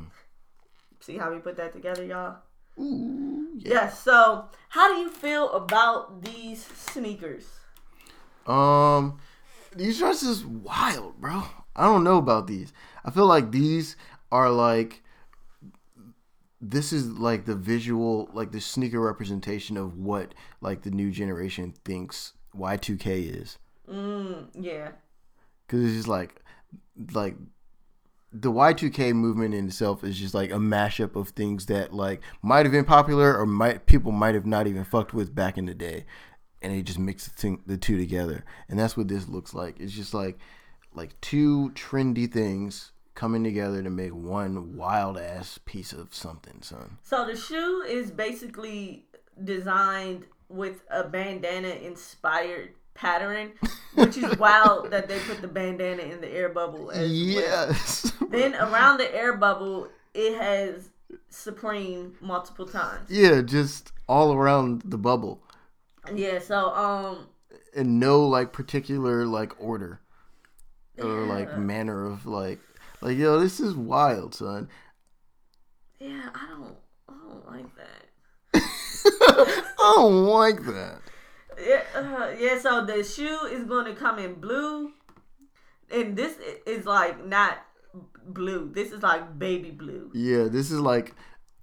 See how we put that together, y'all? Ooh. Yeah. Yes. So, how do you feel about these sneakers? Um, these dresses wild, bro. I don't know about these. I feel like these are like this is like the visual, like the sneaker representation of what like the new generation thinks Y2K is. Mm, yeah. Cause it's just like like the Y2K movement in itself is just like a mashup of things that like might have been popular or might people might have not even fucked with back in the day, and they just mix the, the two together, and that's what this looks like. It's just like like two trendy things coming together to make one wild ass piece of something, son. So the shoe is basically designed with a bandana inspired pattern, which is wild that they put the bandana in the air bubble. As well. Then around the air bubble, it has Supreme multiple times. yeah, just all around the bubble. Yeah. So um, in no like particular like order or Yeah. like manner of like like yo this is wild son yeah, I don't, I don't like that. i don't like that Yeah, uh, yeah. So the shoe is going to come in blue, and this is like not blue. This is like baby blue. yeah this is like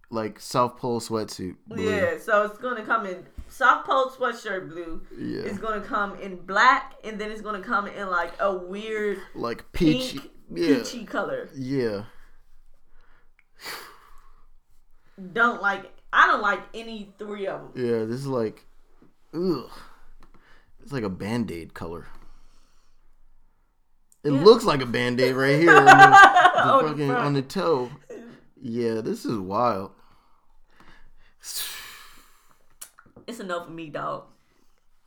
like south pole sweatsuit blue. Yeah. So it's going to come in South Pole sweatshirt blue. yeah It's going to come in black, and then it's going to come in like a weird like peachy pink, yeah peachy color. yeah Don't like. I don't like any three of them. yeah this is like ugh it's like a band-aid color it Yeah. looks like a band-aid right here on the, the oh, On fucking on the toe yeah this is wild It's a no for me, dog.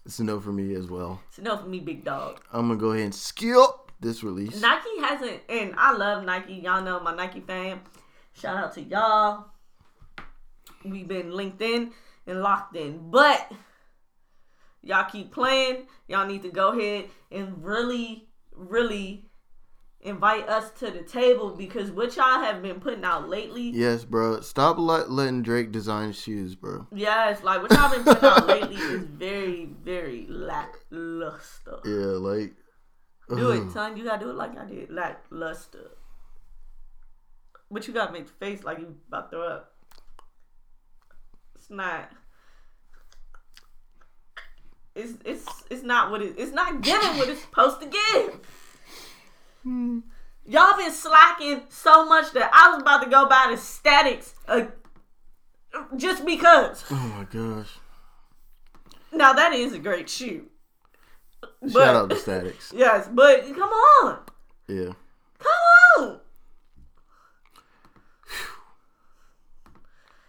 it's a no for me as well It's a no for me, big dog. I'm gonna go ahead and skip this release. Nike hasn't, and I love Nike. Y'all know my Nike fan. Shout out to y'all. We've been linked in and locked in, but y'all keep playing. Y'all need to go ahead and really, really invite us to the table because what y'all have been putting out lately. Yes, bro. Stop let, letting Drake design shoes, bro. Yes, like what y'all been putting out lately is very, very lackluster. Yeah, like. Do it, son. You gotta do it like I did. Lackluster. But you gotta make the face like you about to throw up. It's not. It's it's it's not what it it's not giving what it's supposed to give. Y'all been slacking so much that I was about to go buy the statics uh, just because. Oh my gosh. Now that is a great shoe. But, Shout out to Statics. Yes, but come on, Yeah. come on.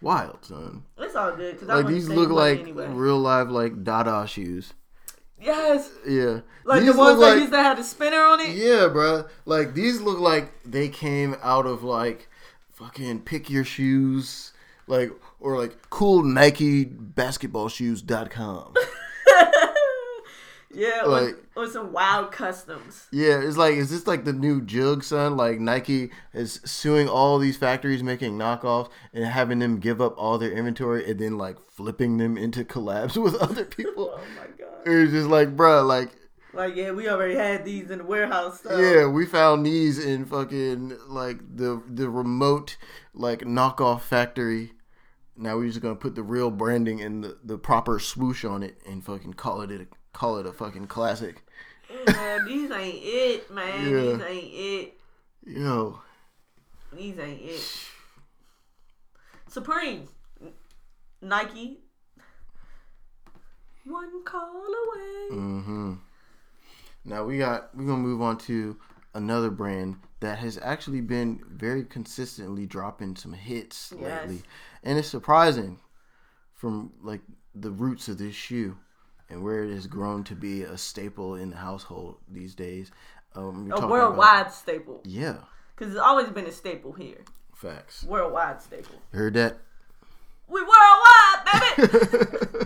Wild, son. It's all good because Like these look like real live like Dada shoes. yes, Yeah. like these the ones look that like- used to have the spinner on it. Yeah, bruh. Like these look like they came out of like fucking pick your shoes, like or like cool Nike basketball shoes.com. Yeah, Like- or, some wild customs. Yeah, it's like is this like the new jug, son? Like Nike is suing all these factories making knockoffs and having them give up all their inventory and then like flipping them into collabs with other people. Oh my god. It's just like, bruh, like Like yeah, we already had these in the warehouse. So. Yeah, we found these in fucking like the the remote like knockoff factory. Now we're just gonna put the real branding and the, the proper swoosh on it and fucking call it a, call it a fucking classic. man, these ain't it, man. Yeah. These ain't it. Yo, These ain't it. Supreme, Nike. One call away. mm-hmm. Now we got we're gonna move on to another brand that has actually been very consistently dropping some hits Yes. lately, and it's surprising from like the roots of this shoe and where it has grown to be a staple in the household these days. Um, A worldwide about- staple. yeah, Because it's always been a staple here. facts. Worldwide staple. Heard that? We worldwide, baby!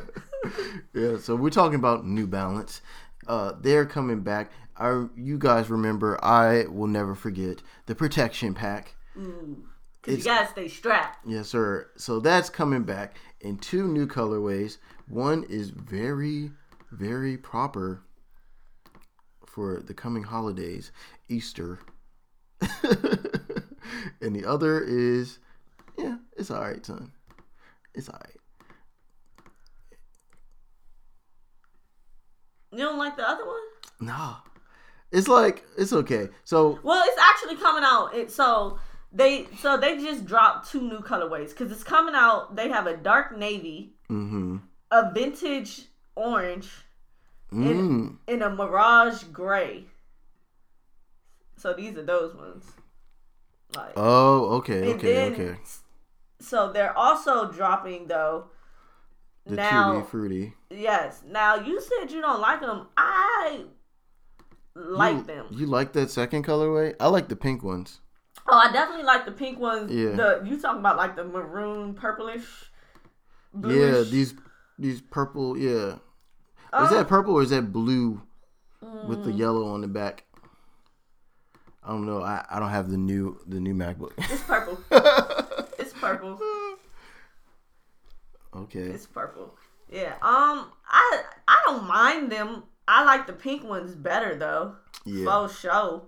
yeah, so we're talking about New Balance. Uh, they're coming back. I, you guys remember? I will never forget the protection pack. Because you It's- gotta stay strapped. Yes, sir. So that's coming back in two new colorways. One is very, very proper for the coming holidays, Easter. and the other is, yeah, it's all right, son. It's all right. You don't like the other one? Nah, it's like it's okay. So Well, it's actually coming out. It so they so they just dropped two new colorways because it's coming out. They have a dark navy, mm-hmm. A vintage orange, Mm. and a mirage gray. So these are those ones. Like, Oh, okay, okay, then- okay. So they're also dropping though. The now, tutti fruity. yes. Now you said you don't like them. I like you, them. You like that second colorway? I like the pink ones. Oh, I definitely like the pink ones. Yeah. The you talking about like the maroon, purplish, Yeah, these these purple. Yeah, is Oh, that purple or is that blue with Mm. the yellow on the back? I don't know. I, I don't have the new the new MacBook. It's purple. it's purple. okay. It's purple. Yeah. Um. I I don't mind them. I like the pink ones better though. Yeah. For sure.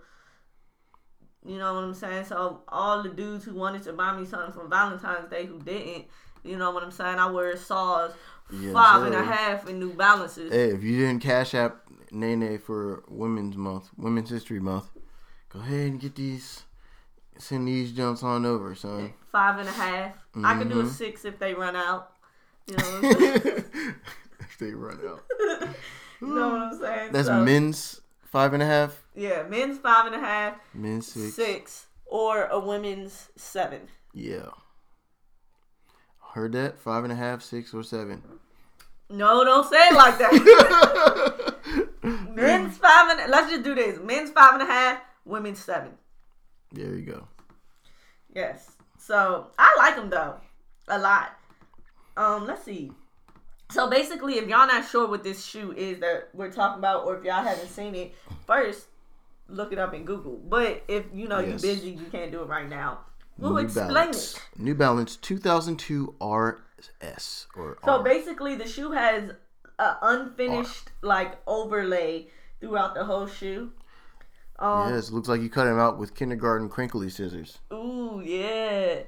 You know what I'm saying? So all the dudes who wanted to buy me something from Valentine's Day who didn't, you know what I'm saying? I wear saws Yes, five and a half in New Balances. Hey, if you didn't cash app Nene for Women's Month, Women's History Month, go ahead and get these. Send these jumps on over, son. Five and a half. I could do a Mhm. six if they run out. You know what I'm saying? if they run out. you know what I'm saying? That's So, men's five and a half, Yeah, men's five and a half, men's six. six, or a women's seven. Yeah. Heard that? Five and a half, six, or seven. No, don't say it like that. men's five and let's just do this. Men's five and a half, women's seven. there you go. Yes. So I like them though, a lot. Um, let's see. So basically, if y'all not sure what this shoe is that we're talking about, or if y'all haven't seen it, first look it up in Google. But if you know Yes. you're busy, you can't do it right now. We'll New explain Balance. it. New Balance 2002 RS or So R. basically, the shoe has an unfinished like overlay throughout the whole shoe. Um, yes, looks like you cut him out with kindergarten crinkly scissors. Ooh, yeah.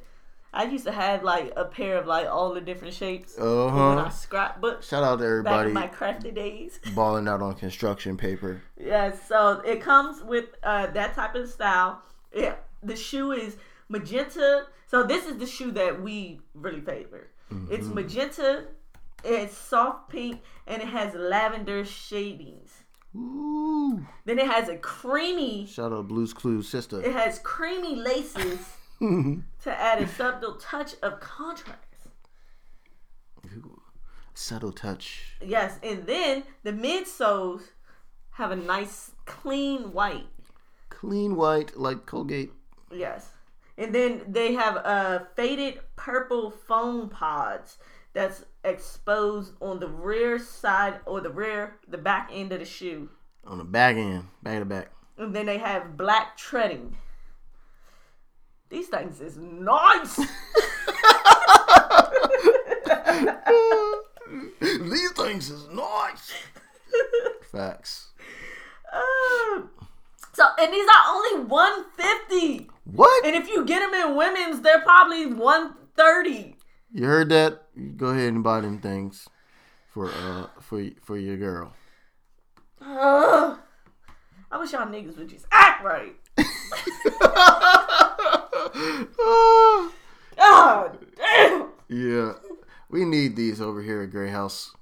I used to have like a pair of like all the different shapes Uh when I huh. scrapbook Shout out to back everybody in my crafty days. balling out on construction paper. Yes, so it comes with uh, that type of style. Yeah, the shoe is magenta. So this is the shoe that we really favor. It's Mm-hmm. magenta, it's soft pink, and it has lavender shadings. Ooh. Then it has a creamy. Shout out Blues Clues sister. It has creamy laces to add a subtle touch of contrast. Ooh. Subtle touch. Yes, and then the midsoles have a nice clean white. Clean white like Colgate. Yes. And then they have uh, faded purple foam pods that's exposed on the rear side or the rear, the back end of the shoe. On the back end. Back to back. And then they have black treading. These things is nice. These things is nice. Facts. Uh, so, and these are only 150 What? And if you get them in women's, they're probably 130 You heard that? Go ahead and buy them things for uh for for your girl. Ugh. I wish y'all niggas would just act right. God damn. yeah, we need these over here at Grey House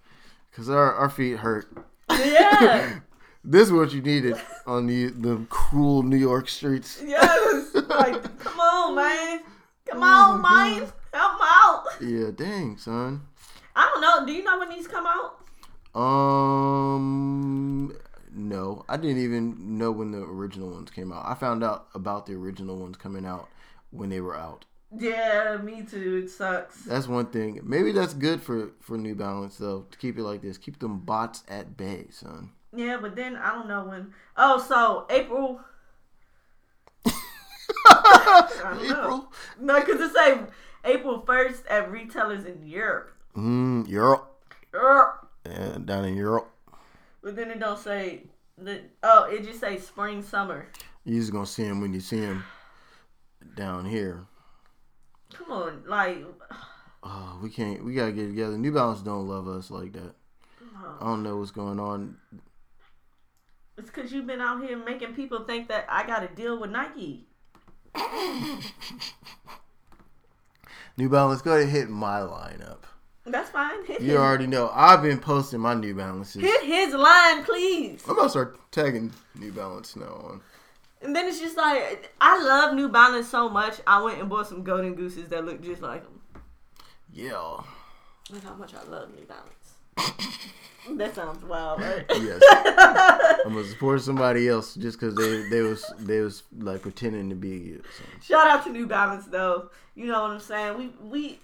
because our our feet hurt. Yeah. This is what you needed on the the cruel New York streets. Yes. Like, come on, man. Come on, man. Help 'em out. Yeah, dang son. I don't know. Do you know when these come out? Um, no, I didn't even know when the original ones came out. I found out about the original ones coming out when they were out. Yeah, me too. It sucks. That's one thing. Maybe that's good for for New Balance though to keep it like this. Keep them bots at bay, son. Yeah, but then I don't know when. Oh, so April. I don't know. April. No, because it say April 1st at retailers in Europe. Mm, Europe. Europe. Yeah, down in Europe. But then it don't say the oh, it just say spring summer. You just gonna see him when you see him down here. Come on, like Oh, we can't. We gotta get together. New Balance don't love us like that. I don't know what's going on. it's because you've been out here making people think that I got to deal with Nike. New Balance, go ahead and hit my lineup. That's fine. Hit, You his, already know. I've been posting my New Balances. hit his line, please. I'm gonna start tagging New Balance now on. And then it's just like I love New Balance so much. I went and bought some Golden Gooses that look just like them. Yeah. That's how much I love New Balance. That sounds wild, right? Yes. I'm gonna support somebody else just because they they was they was like pretending to be you. So. Shout out to New Balance though. You know what I'm saying? We we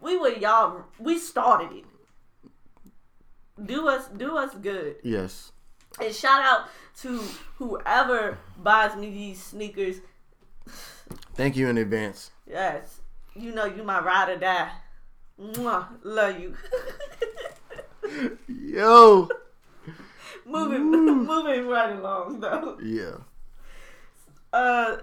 we were y'all. We started it. Do us do us good. Yes. And shout out to whoever buys me these sneakers. Thank you in advance. Yes, you know you my ride or die. Mwah, love you. Yo. moving moving right along though. Yeah. Uh,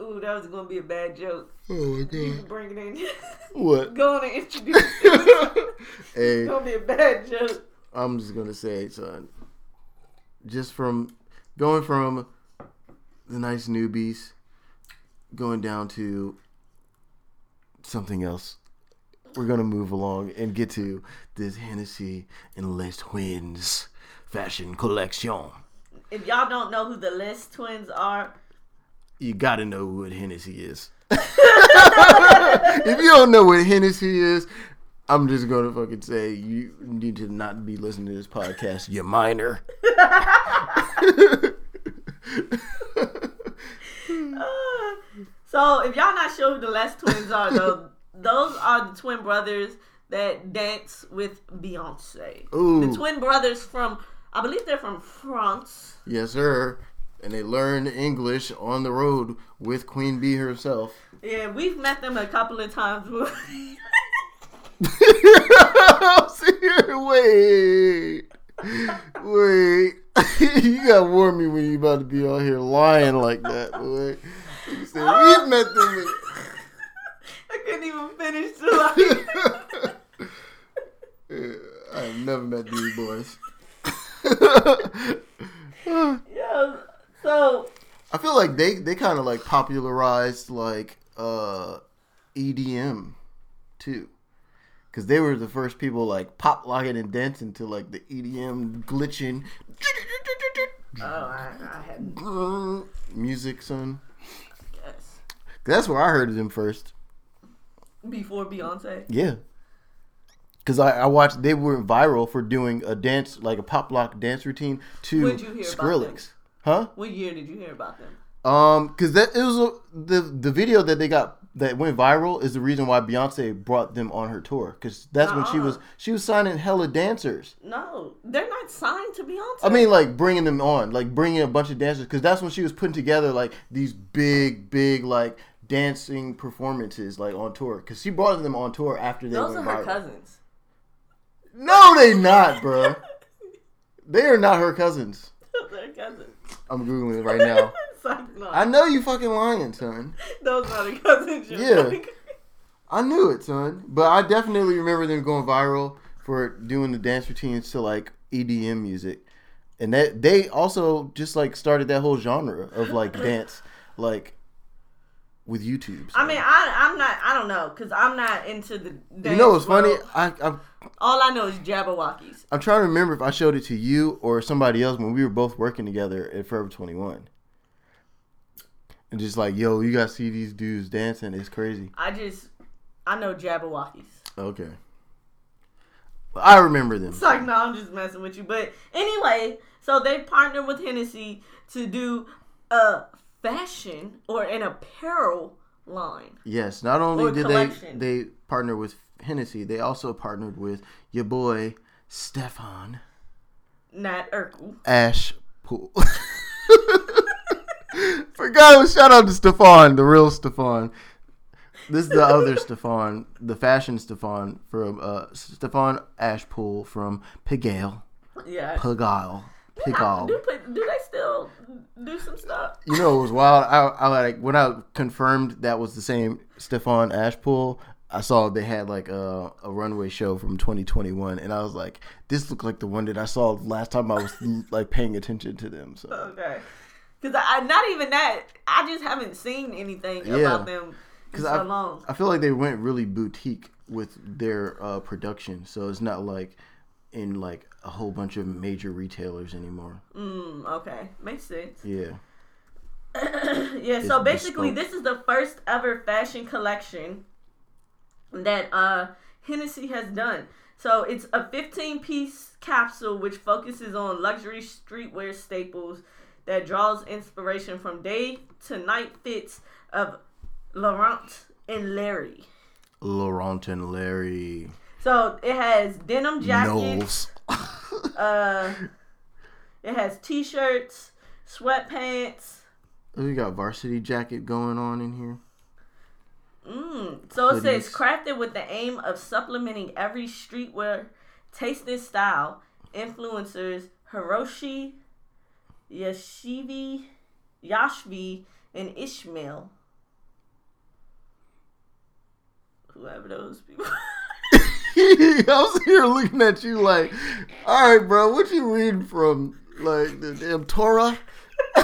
ooh, that was gonna be a bad joke. Oh my You god. can bring it in. What? Go on and introduce. it. hey, It's gonna be a bad joke. I'm just gonna say, son. Just from going from the nice newbies, going down to something else. We're gonna move along and get to this Hennessy and Les Twins fashion collection. If y'all don't know who the Les twins are, You gotta know what Hennessy is. if you don't know what Hennessy is, I'm just gonna fucking say you need to not be listening to this podcast, You're minor. Uh, so if y'all not sure who the Les twins are, though, those are the twin brothers that dance with Beyonce. Ooh. The twin brothers from, I believe they're from France. Yes, sir. And they learned English on the road with Queen Bee herself. Yeah, we've met them a couple of times. Wait, wait. you gotta warn me when you about to be out here lying like that, boy. You said, We've met them. I couldn't even finish the like. I have never met these boys. yeah. So I feel like they they kind of like popularized like uh EDM too. Cause they were the first people like pop locking and dancing to like the EDM glitching oh, I, I had music, son. That's where I heard of them first. Before Beyonce. Yeah. Cause I, I watched they were viral for doing a dance like a pop lock dance routine to you hear Skrillex. Huh? What year did you hear about them? Um, cause that it was a, the the video that they got that went viral is the reason why Beyonce brought them on her tour. Cause that's when she was Uh-uh. she was signing hella dancers. No, they're not signed to Beyonce. I mean, like bringing them on, like bringing a bunch of dancers. Cause that's when she was putting together like these big, big like dancing performances like on tour. Cause she brought them on tour after they those are her viral. cousins. No, they not, bruh. they are not her cousins. Those are cousins. I'm googling it right now. Like, no, I know you fucking lying, son. those are the cousins. Yeah. like- I knew it, son. But I definitely remember them going viral for doing the dance routines to like EDM music. And that they also just like started that whole genre of like dance, like with YouTube. I mean, I, I'm not. I don't know because I'm not into the. you know what's funny? world. I, I All I know is Jabbawockeez. I'm trying to remember if I showed it to you or somebody else when we were both working together at Forever 21. And just like, yo, you gotta see these dudes dancing. It's crazy. I just, I know Jabbawockeez. Okay. I remember them. It's like, no, I'm just messing with you. But anyway, so they partnered with Hennessy to do a fashion or an apparel line. Yes, not only did collection. they they partner with Hennessy, they also partnered with your boy Stefan Nat Urkel. Ash Pool. Forgot shout out to Stefan, the real Stefan. This is the other Stefan, the fashion Stefan from uh Stefan Ashpool from Pigalle. Yeah. Pigalle. I- Pigalle. do, do they still do some stuff? You know, it was wild. I, I like when I confirmed that was the same Stefan Ashpool. I saw they had like a, a runway show from 2021, and I was like, "This looked like the one that I saw last time I was like paying attention to them." So Okay. Because I, not even that. I just haven't seen anything Yeah. about them because so I, long. I feel like they went really boutique with their uh, production, so it's not like in like a whole bunch of major retailers anymore. Mm, okay. Makes sense. Yeah, yeah, so basically, bespoke. this is the first ever fashion collection that uh, Hennessy has done. So it's a 15 piece capsule which focuses on luxury streetwear staples that draws inspiration from day to night fits of Laurent and Larry. Laurent and Larry So it has denim jackets, uh, it has t shirts, sweatpants. we got varsity jacket going on in here. Mm. So it says crafted with the aim of supplementing every streetwear taste and style. Influencers Hiroshi, Yashivi, Yashvi, and Ishmael. Whoever those people. I was here looking at you like, all right, bro, what you reading from? Like the damn Torah?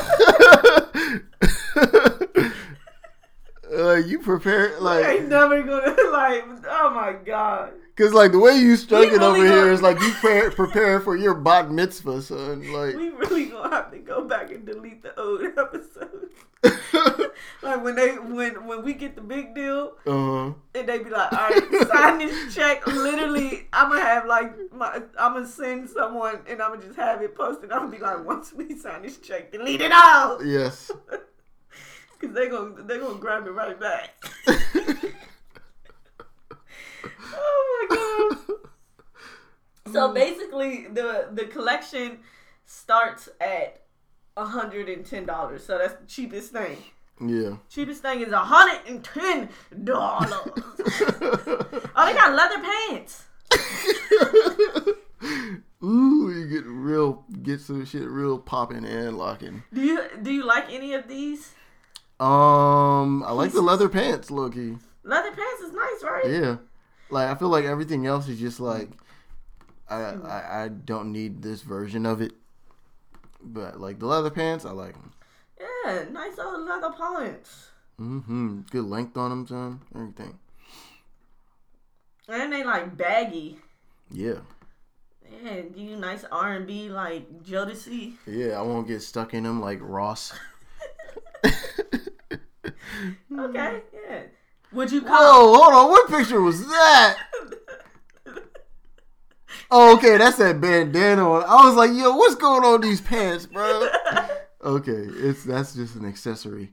uh, you prepare I like, ain't never gonna like. Oh my god. cause like the way you struck it over really here is like you pre- prepare for your bat mitzvah, son. Like, We really gonna have to go back and delete the old episodes. like when they when when we get the big deal. uh, And they be like, all right, sign this check. Literally, I'm gonna have like my, I'm gonna send someone, and I'm gonna just have it posted. I'm gonna be like, once we sign this check, delete it all, yes. cause they gonna they gonna grab it right back. oh my god! So basically, the the collection starts at hundred and ten dollars. So that's the cheapest thing. yeah. Cheapest thing is hundred and ten dollars. Oh, they got leather pants. Ooh, you get real, get some shit real popping and locking. Do you do you like any of these? Um, I like the leather pants, Loki. Leather pants is nice, right? Yeah, like I feel like everything else is just like I I, I don't need this version of it. But like the leather pants, I like them. Yeah, nice old leather pants. Mm-hmm. Good length on them, son. Everything. And they like baggy. Yeah, Yeah, give you nice R and B like Jodeci. yeah. I won't get stuck in them like Ross. Okay, yeah. Would you call? Whoa, hold on. What picture was that? Oh, okay, that's that bandana. on. I was like, yo, what's going on with these pants, bro? Okay, it's that's just an accessory.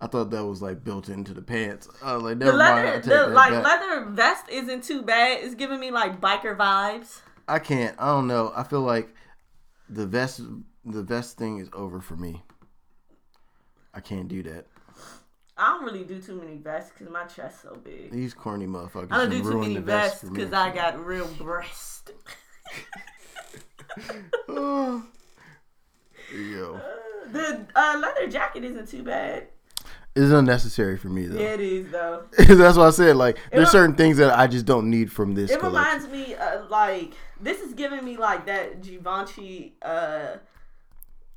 I thought that was like built into the pants. I was like, the never mind. I leather, take the like back. leather vest isn't too bad. It's giving me like biker vibes. I can't. I don't know. I feel like the vest, the vest thing is over for me. I can't do that. I don't really do too many vests because my chest's so big. These corny motherfuckers. I don't do too many vests because I got real breast. Yo, the uh, leather jacket isn't too bad. it's unnecessary for me though. Yeah, it is though. That's why I said like there's rem- certain things that I just don't need from this It collection. reminds me uh, like this is giving me like that Givenchy uh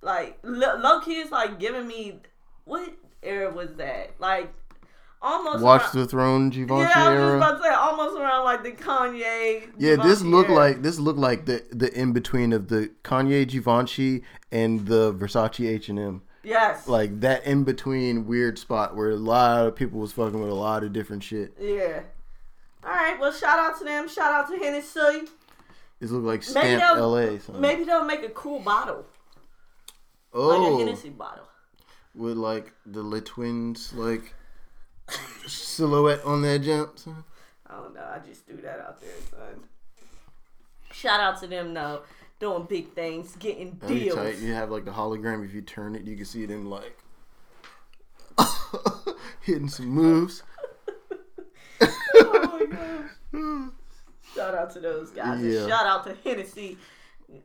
like low key is like giving me what era was that like almost Watch around- the Throne Givenchy yeah I was just era. about to say almost around like the Kanye Yeah, this looked era. like this looked like the the in between of the Kanye Givenchy and the Versace H and M. yes Like that in between weird spot where a lot of people was fucking with a lot of different shit. yeah. All right, well, shout out to them. Shout out to Hennessy. This looked like Maybe LA. Something. Maybe they'll make a cool bottle, like a oh, Hennessy bottle. With like the Les Twins like silhouette on their jumps? I don't know. I just threw that out there, son. Shout out to them, though. Doing big things, getting That'd deals. tight. You have like the hologram. If you turn it, you can see them like hitting some moves. oh my gosh. Shout out to those guys. And Yeah. shout out to Hennessy.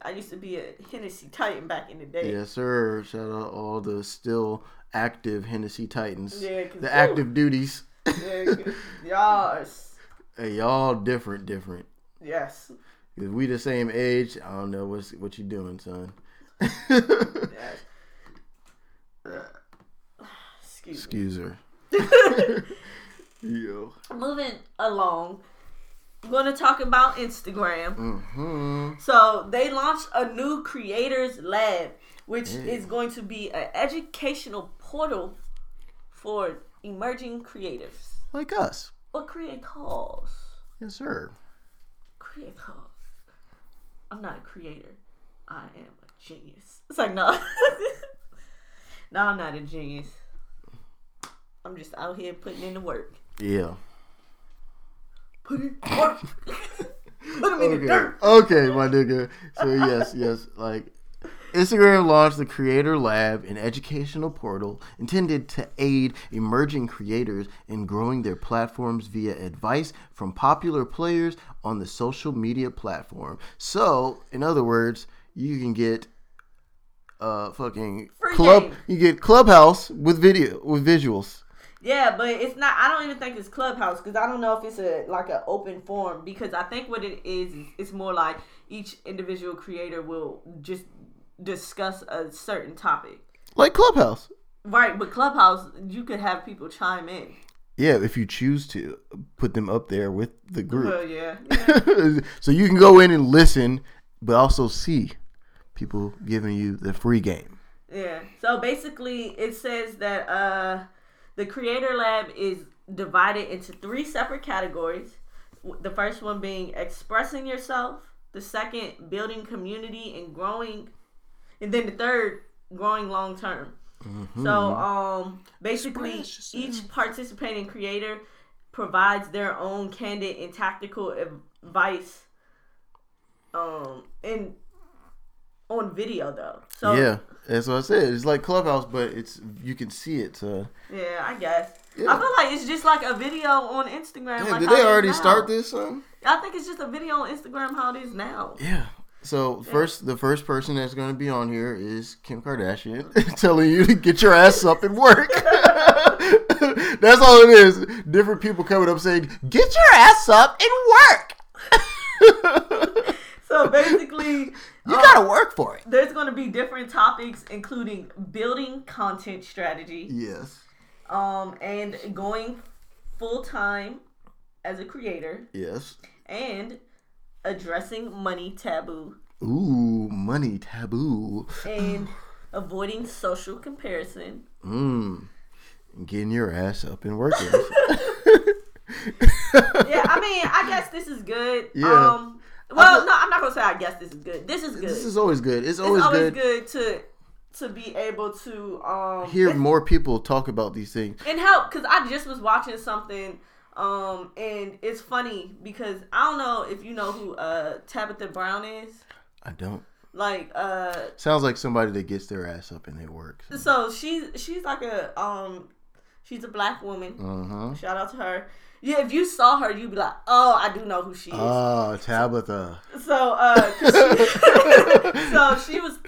I used to be a Hennessy Titan back in the day. Yes, sir. Shout out all the still active Hennessy Titans. Yeah, the active duties. Yeah, 'cause Yes. Hey, y'all different, different. Yes. If we the same age, I don't know what's what you doing, son. yes. Excuse me. Excuse her. Yo. Moving along, going to talk about Instagram. hmm So they launched a new creators lab, which is going to be an educational portal for emerging creatives Like us. or calls? Yes, sir. Create calls. I'm not a creator. I am a genius. It's like no, no, I'm not a genius. I'm just out here putting in the work. Yeah. Put. Put them in the Okay. dirt. Okay, my nigga. So yes, yes, like Instagram launched the Creator Lab, an educational portal intended to aid emerging creators in growing their platforms via advice from popular players on the social media platform. So, in other words, you can get uh fucking Free club game. you get Clubhouse with video with visuals. Yeah, but it's not. I don't even think it's Clubhouse because I don't know if it's a like an open forum because I think what it is is it's more like each individual creator will just discuss a certain topic. Like Clubhouse. Right, but Clubhouse you could have people chime in. Yeah, if you choose to put them up there with the group. Well, yeah, yeah. so you can go in and listen, but also see people giving you the free game. Yeah. So basically, it says that uh, the Creator Lab is divided into three separate categories. The first one being expressing yourself. The second, building community and growing, and then the third, growing long term. So, um, basically, Express yourself. each participating creator provides their own candid and tactical advice. Um, and on video though. So yeah, that's what I said. It's like Clubhouse, but it's you can see it. So. Yeah, I guess. Yeah. I feel like it's just like a video on Instagram. Damn, like did they already start this? Son? I think it's just a video on Instagram how it is now. Yeah. So first, the first person that's going to be on here is Kim Kardashian, telling you to get your ass up and work. that's all it is. Different people coming up saying, "Get your ass up and work." So basically, You um, gotta work for it. there's going to be different topics, including building content strategy, Yes. um, and going full time as a creator, Yes. and addressing money taboo Ooh, money taboo. and avoiding social comparison. Mmm. Getting your ass up and working. Yeah, I mean, I guess this is good. Yeah. Um, well, feel- no, I'm not gonna say I guess this is good. This is good. this is always good. It's it's always, always good. good. to to be able to um Hear more people talk about these things. and help because I just was watching something um and it's funny because I don't know if you know who uh Tabitha Brown is I don't. like uh Sounds like somebody that gets their ass up and they work. so she's she's like a um she's a black woman Uh huh. shout out to her yeah if you saw her you'd be like oh I do know who she is Oh, Tabitha. So, uh, she, so she was,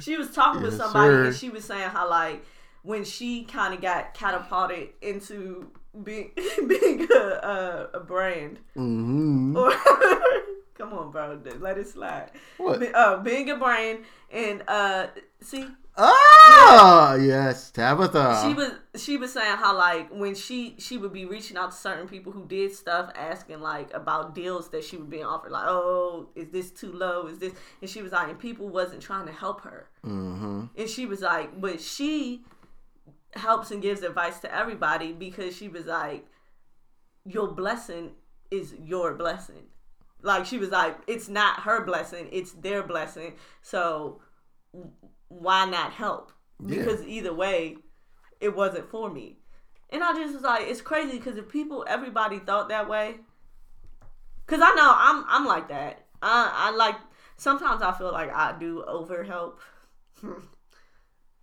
she was talking with somebody, sir. and she was saying how like when she kind of got catapulted into being being a, a, a brand, Mm-hmm. or come on, bro, let it slide. What? Be- Uh, being a brand, and uh, see, Ah, yes, Tabitha. she was she was saying how like when she she would be reaching out to certain people who did stuff asking like about deals that she was being offered like oh is this too low is this and she was like and people wasn't trying to help her Mm-hmm. and she was like but she helps and gives advice to everybody because she was like your blessing is your blessing. Like she was like it's not her blessing it's their blessing. So why not help? Yeah. because either way it wasn't for me. And i just was like it's crazy because if people everybody thought that way because i know i'm i'm like that. I i like sometimes i feel like i do over help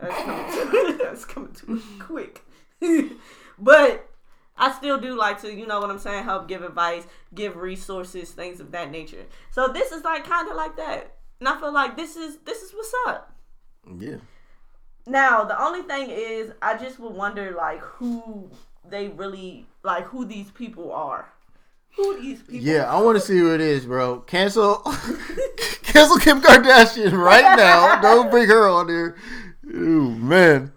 that's coming too, that's coming too quick but I still do like to, you know what I'm saying, help give advice, give resources, things of that nature. So this is like kind of like that. And I feel like this is this is what's up. Yeah. Now, the only thing is I just would wonder like who they really like who these people are. Who these people Yeah, I want to see who it is, bro. Cancel, cancel Kim Kardashian right now. Don't bring her on there. Ooh, man.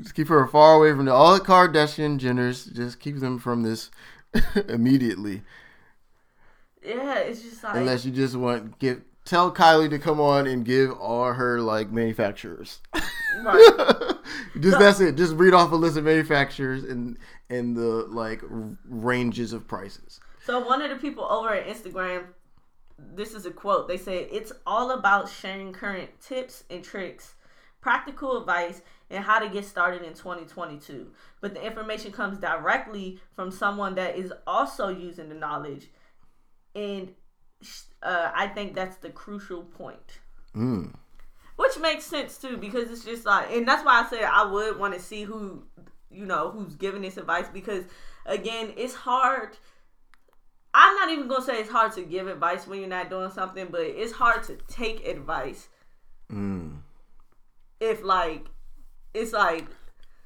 Just keep her far away from the, all the Kardashian Jenners. Just keep them from this immediately. Yeah, it's just like Unless you just want give tell Kylie to come on and give all her like manufacturers. right. just that's it. Just read off a list of manufacturers and and the like ranges of prices. So one of the people over at Instagram, this is a quote. They say it's all about sharing current tips and tricks, practical advice, and how to get started in 2022. But the information comes directly from someone that is also using the knowledge, and uh, I think that's the crucial point. Mm. Which makes sense too, because it's just like, and that's why I said I would want to see who, you know, who's giving this advice because, again, it's hard. I'm not even gonna say it's hard to give advice when you're not doing something, but it's hard to take advice Mm. If like, it's like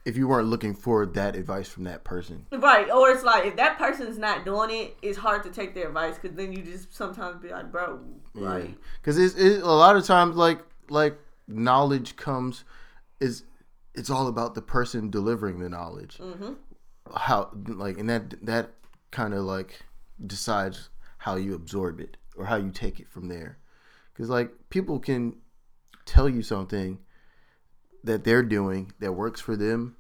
If you weren't looking for that advice from that person. right, or it's like if that person's not doing it, it's hard to take their advice because then you just sometimes be like, bro, like, because it's, it's a lot of times like like knowledge comes is it's all about the person delivering the knowledge. Hmm how like and that that kind of like decides how you absorb it or how you take it from there. Because like people can tell you something that they're doing that works for them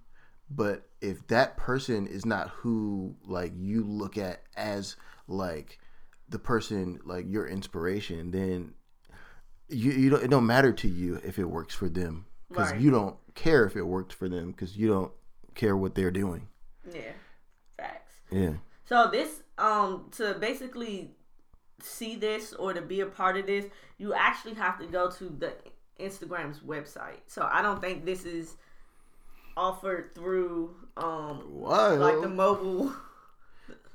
but if that person is not who like you look at as like the person like your inspiration then you, you don't it don't matter to you if it works for them because Right. you don't care if it worked for them because you don't care what they're doing yeah, facts. yeah So this um to basically see this or to be a part of this, you actually have to go to the Instagram's website. So I don't think this is offered through um What? like the mobile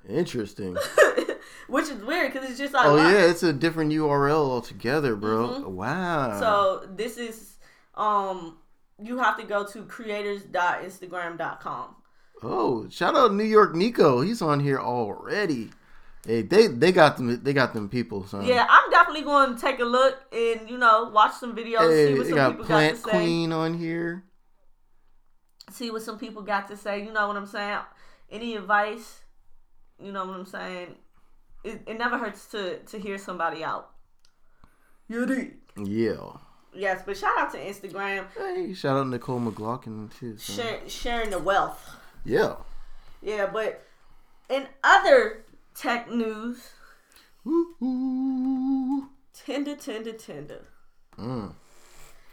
Interesting. which is weird because it's just like Oh yeah, it's a different URL altogether, bro. Mhm. Wow. So this is um you have to go to creators.instagram.com. oh, shout out New York Nico. He's on here already. Hey, they they got them they got them people, son. Yeah, I'm definitely going to take a look and you know watch some videos, Hey, see what they some got people Plant got to say, Queen on here. see what some people got to say. You know what I'm saying? Any advice? You know what I'm saying? It, it never hurts to to hear somebody out. You dig? Yeah. Yes, but shout out to Instagram Hey, shout out Nicole McLaughlin too. share, sharing the wealth. Yeah. Yeah, but in other tech news, Woo-hoo. Tinder, Tinder, Tinder. Mm.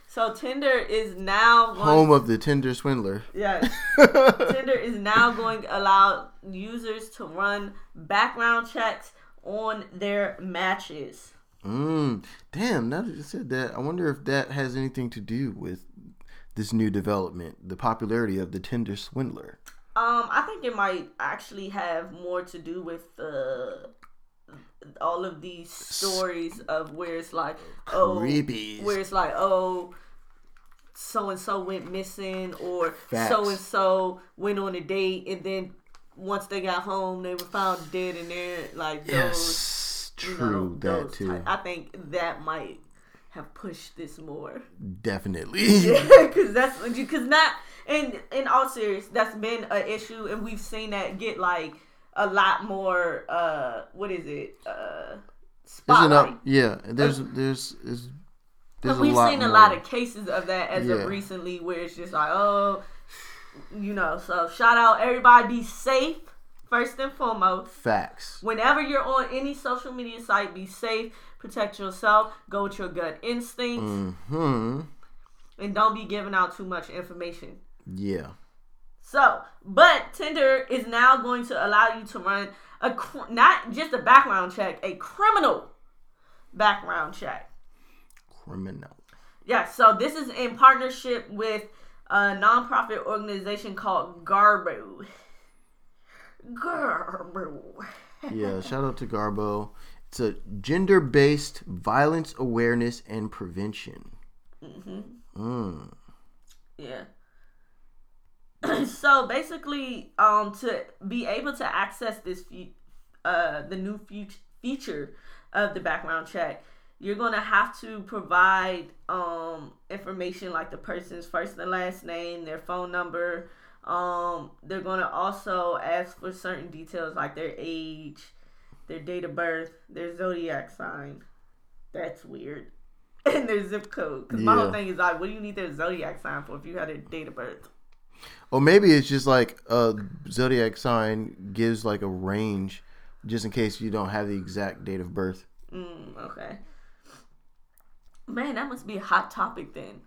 So Tinder is now going. Home of the Tinder swindler. Yes. Tinder is now going to allow users to run background checks on their matches. Mm, damn, now that you said that, I wonder if that has anything to do with this new development, the popularity of the Tinder swindler. Um, I think it might actually have more to do with uh, all of these stories of where it's like, oh, Creepies. where it's like, oh, so and so went missing, or so and so went on a date, and then once they got home, they were found dead in there. Like those, Yes, you true, know, that those too. type- I think that might have pushed this more. Definitely. because that's because not in in all serious that's been an issue and we've seen that get like a lot more uh what is it uh spotlight yeah, there's, there's, there's, there's we've lot seen a lot of cases of that as Yeah. of recently where it's just like oh you know so shout out everybody be safe first and foremost facts. whenever you're on any social media site be safe protect yourself go with your gut instincts Hmm. and don't be giving out too much information Yeah. So, but Tinder is now going to allow you to run a not just a background check, a criminal background check. Criminal. Yeah, so this is in partnership with a nonprofit organization called Garbo. Garbo. Yeah. shout out to Garbo. It's a gender-based violence awareness and prevention. Mm-hmm. Yeah. so basically, um, to be able to access this, fe- uh, the new fe- feature of the background check, you're gonna have to provide um information like the person's first and last name, their phone number. Um, they're gonna also ask for certain details like their age, their date of birth, their zodiac sign. That's weird. And their zip code. Because my whole thing is like, what do you need their zodiac sign for if you had a date of birth? Or maybe it's just like a zodiac sign gives like a range, just in case you don't have the exact date of birth. Mm, okay. Man, that must be a hot topic then.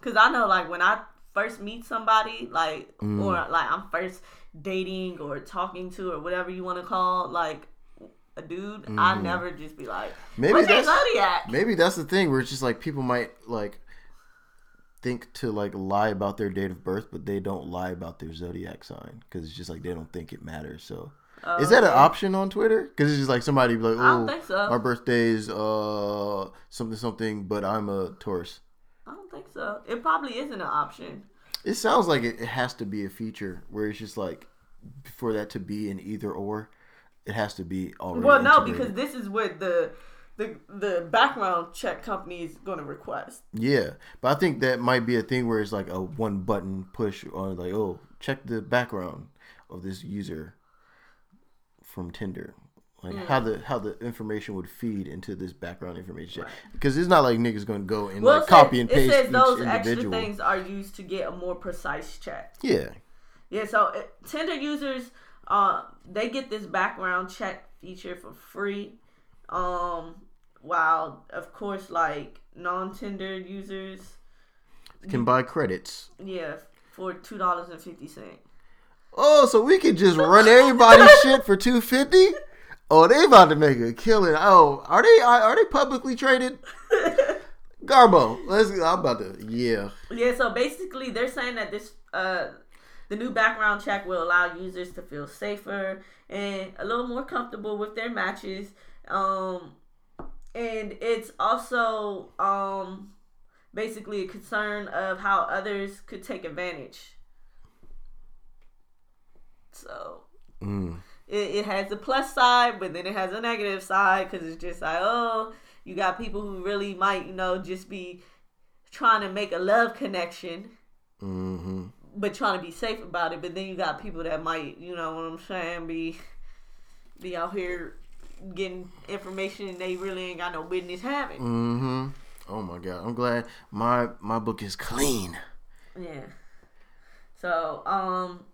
Cause I know like when I first meet somebody, like or like I'm first dating or talking to or whatever you want to call like a dude, I never just be like, Maybe "What's your that's- zodiac?" Maybe that's the thing where it's just like people might like think to like lie about their date of birth, but they don't lie about their zodiac sign because it's just like they don't think it matters. So. Is that an option on Twitter? Because it's just like somebody be like, "Oh, think so. my birthday is uh something something," but I'm a Taurus. I don't think so. It probably isn't an option. It sounds like it, it has to be a feature where it's just like for that to be an either or, it has to be already. Well, no, integrated. because this is what the the the background check company is going to request. yeah, but I think that might be a thing where it's like a one button push on like, oh, check the background of this user from Tinder. Like Hmm. how the how the information would feed into this background information because it's not like niggas gonna go and Well, like copy says, and paste it says those extra individual. things are used to get a more precise check. Yeah, Yeah, so uh, Tinder users, uh, they get this background check feature for free. Um, while of course, like non-Tinder users, can buy credits. yeah, for two dollars and fifty cent. Oh, so we could just run everybody's shit for two fifty? Oh, they about to make a killing. Oh, are they are, are they publicly traded? Garbo, let's. I'm about to. Yeah, Yeah, so basically, they're saying that this uh, The new background check will allow users to feel safer and a little more comfortable with their matches. Um, and it's also um, basically a concern of how others could take advantage. So Mm. it, it has a plus side, but then it has a negative side because it's just like, oh, you got people who really might, you know, just be trying to make a love connection, Mm-hmm. But trying to be safe about it. But then you got people that might, you know what I'm saying, be be out here getting information and they really ain't got no business having. Mm-hmm. Oh my god. I'm glad my my book is clean. Yeah. So, um,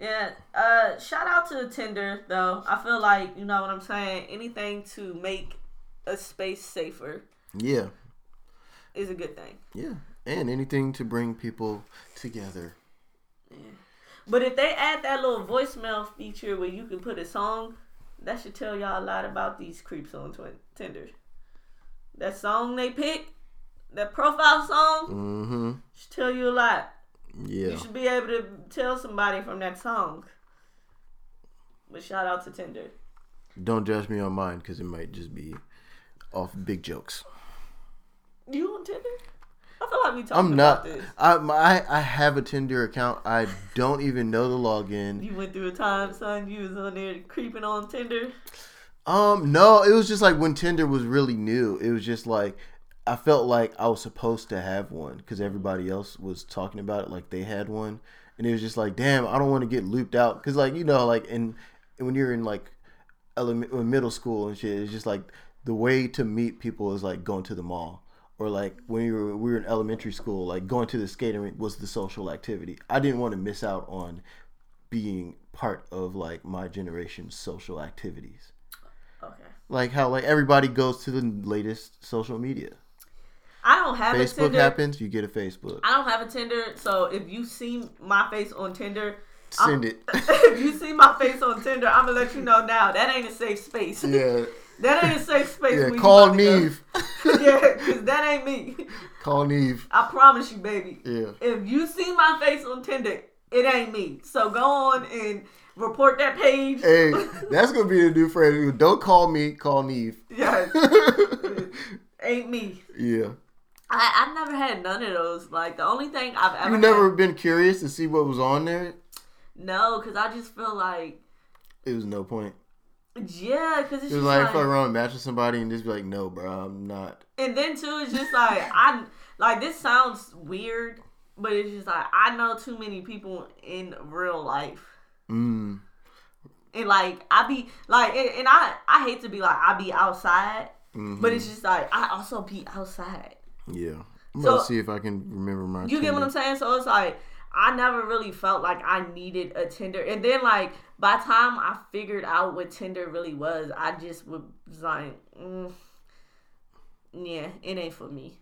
yeah. Uh, shout out to the Tinder though. I feel like you know what I'm saying. Anything to make a space safer Yeah. is a good thing. Yeah. And anything to bring people together. But if they add that little voicemail feature where you can put a song, that should tell y'all a lot about these creeps on Twi- Tinder. That song they pick, that profile song, Mm-hmm. should tell you a lot. Yeah. You should be able to tell somebody from that song. But shout out to Tinder. Don't judge me on mine because it might just be off big jokes. You on Tinder? I feel like we talked I'm about not. this. I my, I have a Tinder account. I don't even know the login. You went through a time, son. You was on there creeping on Tinder. Um, no, it was just like when Tinder was really new. It was just like I felt like I was supposed to have one because everybody else was talking about it like they had one, and it was just like, damn, I don't want to get looped out because like you know like in when you're in like element middle school and shit, it's just like the way to meet people is like going to the mall. Or like when we were we were in elementary school, like going to the skating rink was the social activity. I didn't want to miss out on being part of like my generation's social activities Okay. like how like everybody goes to the latest social media. I don't have a Facebook Tinder. happens, you get a Facebook. I don't have a Tinder, so if you see my face on Tinder, Send it. if you see my face on Tinder, I'm gonna let you know now that ain't a safe space. yeah, that ain't a safe space. yeah. Call. Neve. yeah, because that ain't me. Call Neve. I promise you, baby. Yeah. If you see my face on Tinder, it ain't me. So go on and report that page. Hey, that's gonna be a new phrase. Don't call me. Call Neve. Yes. ain't me. yeah. I, I've never had none of those. Like the only thing I've ever You never had- been curious to see what was on there? no, because I just feel like It was no point. Yeah, because it's just like, like, fuck around, match with somebody, and just be like, no, bro, I'm not. and then too, it's just like I like this sounds weird, but it's just like I know too many people in real life. Mm. And like I be like, and, and I I hate to be like I be outside, Mhm. but it's just like I also be outside. Yeah. I'm So- gonna see if I can remember my. You get what I'm saying? So it's like I never really felt like I needed a Tinder, and then like by the time I figured out what Tinder really was, I just was like, mm, yeah, it ain't for me.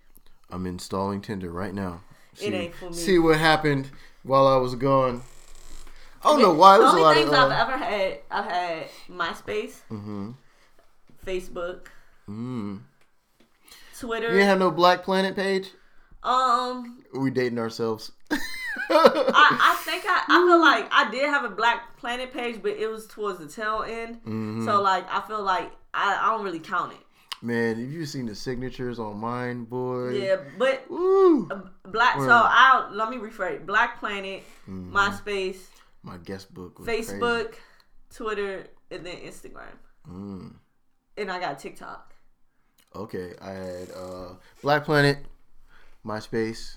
I'm installing Tinder right now. It ain't for me. See what happened while I was gone. I don't know why. The only things of. I've Uh, ever had, I've had MySpace, mm-hmm. Facebook, Mm. Twitter. You didn't have no Black Planet page. Um, We dating ourselves. I, I think I, I feel like I did have a Black Planet page, but it was towards the tail end. Mhm. So like I feel like I, I don't really count it. Man, have you seen the signatures on mine, boy? Yeah, but Woo. Black. So I'll let me rephrase: Black Planet, Mhm. MySpace, My guest book Facebook, Twitter, and then Instagram. Mm. And I got TikTok. Okay, I had uh, Black Planet, MySpace.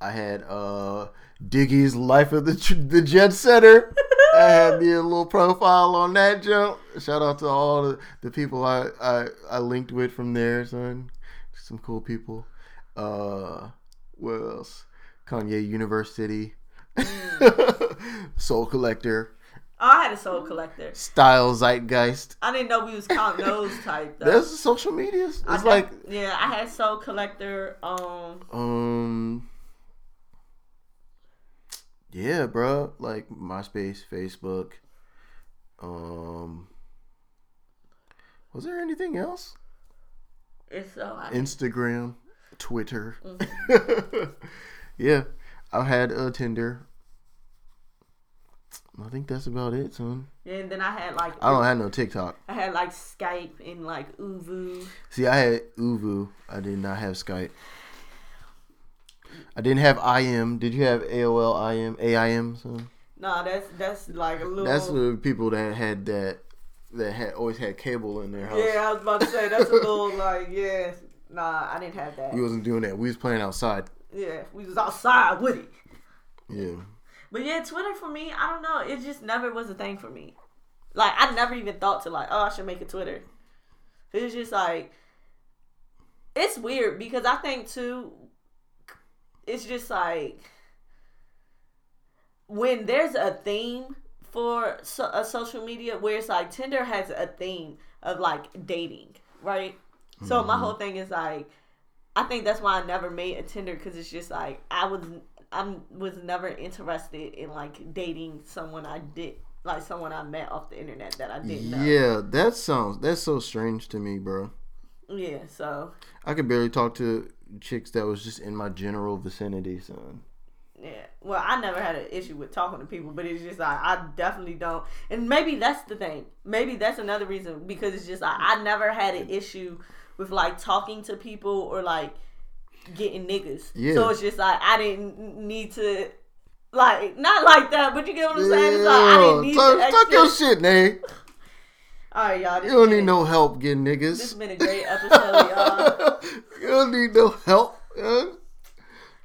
I had uh, Diggy's Life of the the Jet Setter. I had a little profile on that jump. Shout out to all the, the people I, I I linked with from there, son. Some cool people. Uh, what else? Kanye University, Sole Collector, Oh, I had a Sole Collector. Style Zeitgeist. I didn't know we was counting those type. Though. There's social medias. I It's had- like yeah, I had Sole Collector. Um, Um. Yeah, bro. Like MySpace, Facebook. Um. Was there anything else? it's so I, Instagram, Twitter. Mm-hmm. yeah, I had a Tinder. I think that's about it, son. Yeah, and then I had like I don't have no TikTok. I had like Skype and like ooVoo. See, I had ooVoo. I did not have Skype. I didn't have IM. Did you have AOL IM? AIM? Son? Nah, that's that's like a little. That's the people that had that that had always had cable in their house. yeah, I was about to say that's a little like yeah. Nah, I didn't have that. We wasn't doing that. We was playing outside. Yeah, we was outside with it. Yeah. But yeah, Twitter for me, I don't know. It just never was a thing for me. Like I never even thought to like, oh, I should make a Twitter. It's just like it's weird because I think too. It's just like when there's a theme for so, a social media where it's like Tinder has a theme of like dating, right? So my mm-hmm. whole thing is like, I think that's why I never made a Tinder because it's just like I was I was never interested in like dating someone I did like someone I met off the internet that I didn't know. Yeah, that sounds that's so strange to me, bro. Yeah. So I could barely talk to chicks that was just in my general vicinity, son. yeah. Well, I never had an issue with talking to people, but it's just like I definitely don't. And maybe that's the thing. Maybe that's another reason because it's just like I never had an issue with like talking to people or like getting niggas. Yeah. So it's just like I didn't need to. Like not like that, but you get what I'm saying. It's like I didn't need talk, the talk your shit, Nay. All right, y'all. You don't been- need no help getting niggas. This has been a great episode, y'all. you don't need no help. huh?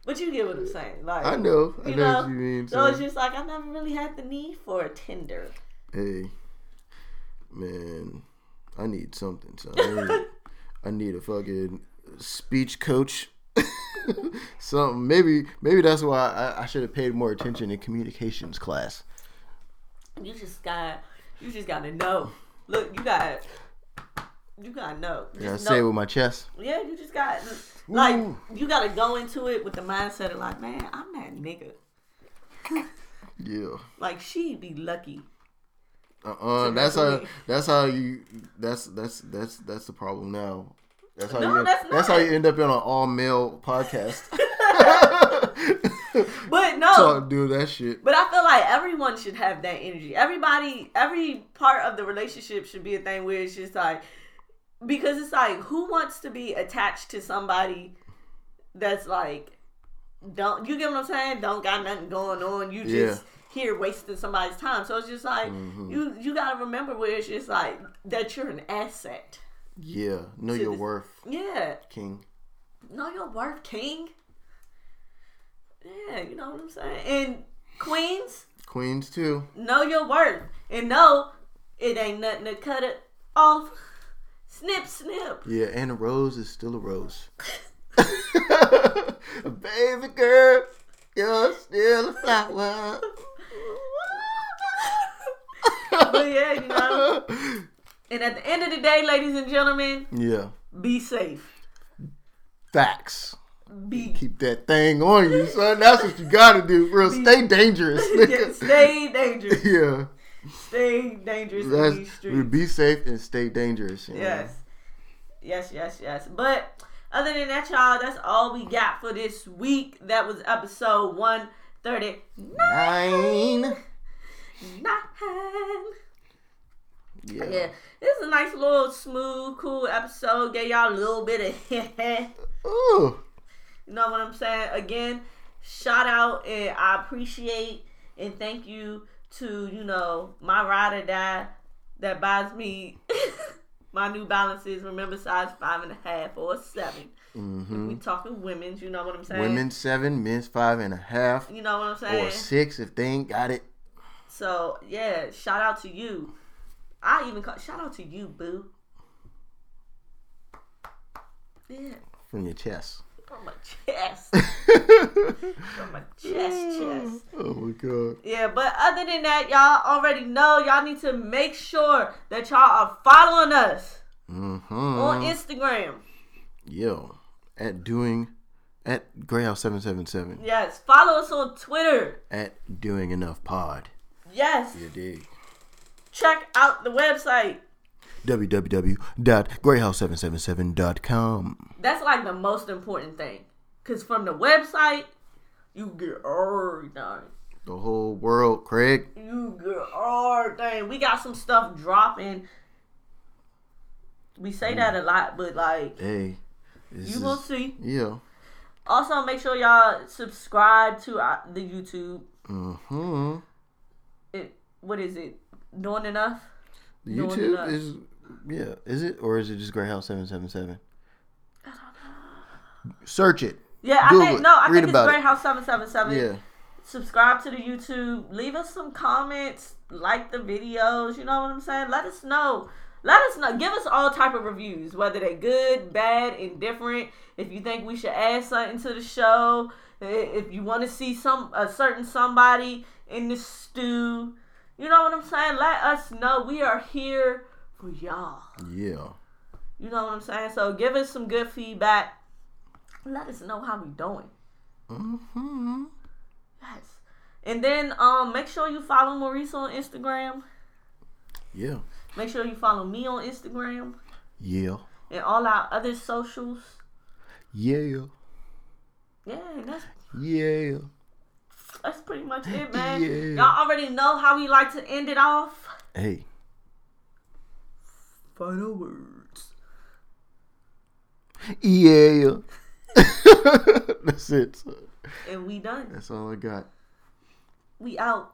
But you get what I'm saying. Like I know. I You know, know, what you mean. So it's just like I never really had the need for a Tinder. Hey, man, I need something. So I need, I need a fucking speech coach. something. Maybe, maybe that's why I, I should have paid more attention in communications class. You just got you just gotta know. Look, you got you gotta know. Just Yeah, I know. say it with my chest. yeah, you just got like Ooh. you gotta go into it with the mindset of like, man, I'm that nigga. Yeah. Like she'd be lucky. Uh-uh. So That's that's how. That's how you. That's that's that's that's the problem now. That's how No, you. that's That's, how you end up in an all male podcast. But no, Talk, do that shit. But I feel like everyone should have that energy. Everybody, every part of the relationship should be a thing where it's just like, because it's like, who wants to be attached to somebody that's like, don't you get what I'm saying? Don't got nothing going on. You just here wasting somebody's time. So it's just like Mm-hmm. you you gotta remember where it's just like that you're an asset. Yeah. Know your this- worth, Yeah, King. know your worth, king. Yeah, you know what I'm saying. And queens, Queens too. know your worth and know it ain't nothing to cut it off. Snip, snip. Yeah, and a rose is still a rose. Baby girl, you're still a flower. but yeah, you know. And at the end of the day, ladies and gentlemen, Yeah. be safe. Facts. Be Keep that thing on you, son. That's what you gotta do, bro. Stay dangerous. yeah, stay dangerous. yeah. Stay dangerous in these streets. be safe and stay dangerous. you know? Yes. Yes, yes, yes. But other than that, y'all, that's all we got for this week. That was episode 139. Nine. Yeah. Yeah, this is a nice little smooth, cool episode. Gave y'all a little bit of, Ooh. you know what I'm saying? Again, shout out and I appreciate and thank you to you know my ride or die that buys me my New Balances. Remember, size five and a half or 7 Mm-hmm. We talking women's. You know what I'm saying? Women seven, men's five and a half, You know what I'm saying? or six if they ain't got it. So yeah, shout out to you. I even call, shout out to you, boo. Yeah, From your chest. from my chest, from my chest, chest. Oh my god. Yeah, but other than that, y'all already know y'all need to make sure that y'all are following us Mm-hmm. on Instagram. Yo, at doing, at Greyhouse seven seven seven, Yes, follow us on Twitter. at doing enough pod. Yes, You dig? Check out the website. www.greyhaus777.com. That's like the most important thing. Cause from the website, you get everything. the whole world, Craig. You get dang, we got some stuff dropping. We say that a lot, but like Hey, you will see. Yeah. Also, make sure y'all subscribe to our, the YouTube. Mm-hmm. It what is it? Doing enough? YouTube enough. is yeah. Is it or is it just Grey House Seven Seven Seven? Search it. Yeah, I think it. no, I Read think it's about it. Grey House Seven Seven Seven. Yeah. Subscribe to the YouTube. Leave us some comments. Like the videos. You know what I'm saying? Let us know. Let us know. Give us all type of reviews, whether they're good, bad, indifferent. If you think we should add something to the show, if you want to see some a certain somebody in the stew, you know what I'm saying. Let us know. We are here for y'all. Yeah. You know what I'm saying? So give us some good feedback. Let us know how we doing. Mm-hmm. Yes. And then um make sure you follow Maurice on Instagram. Yeah. Make sure you follow me on Instagram Yeah. and all our other socials. Yeah. Yeah, that's Yeah. That's pretty much it, man. Yeah. Y'all already know how we like to end it off. Hey. Final words. Yeah. That's it. And we done. That's all I got. We out.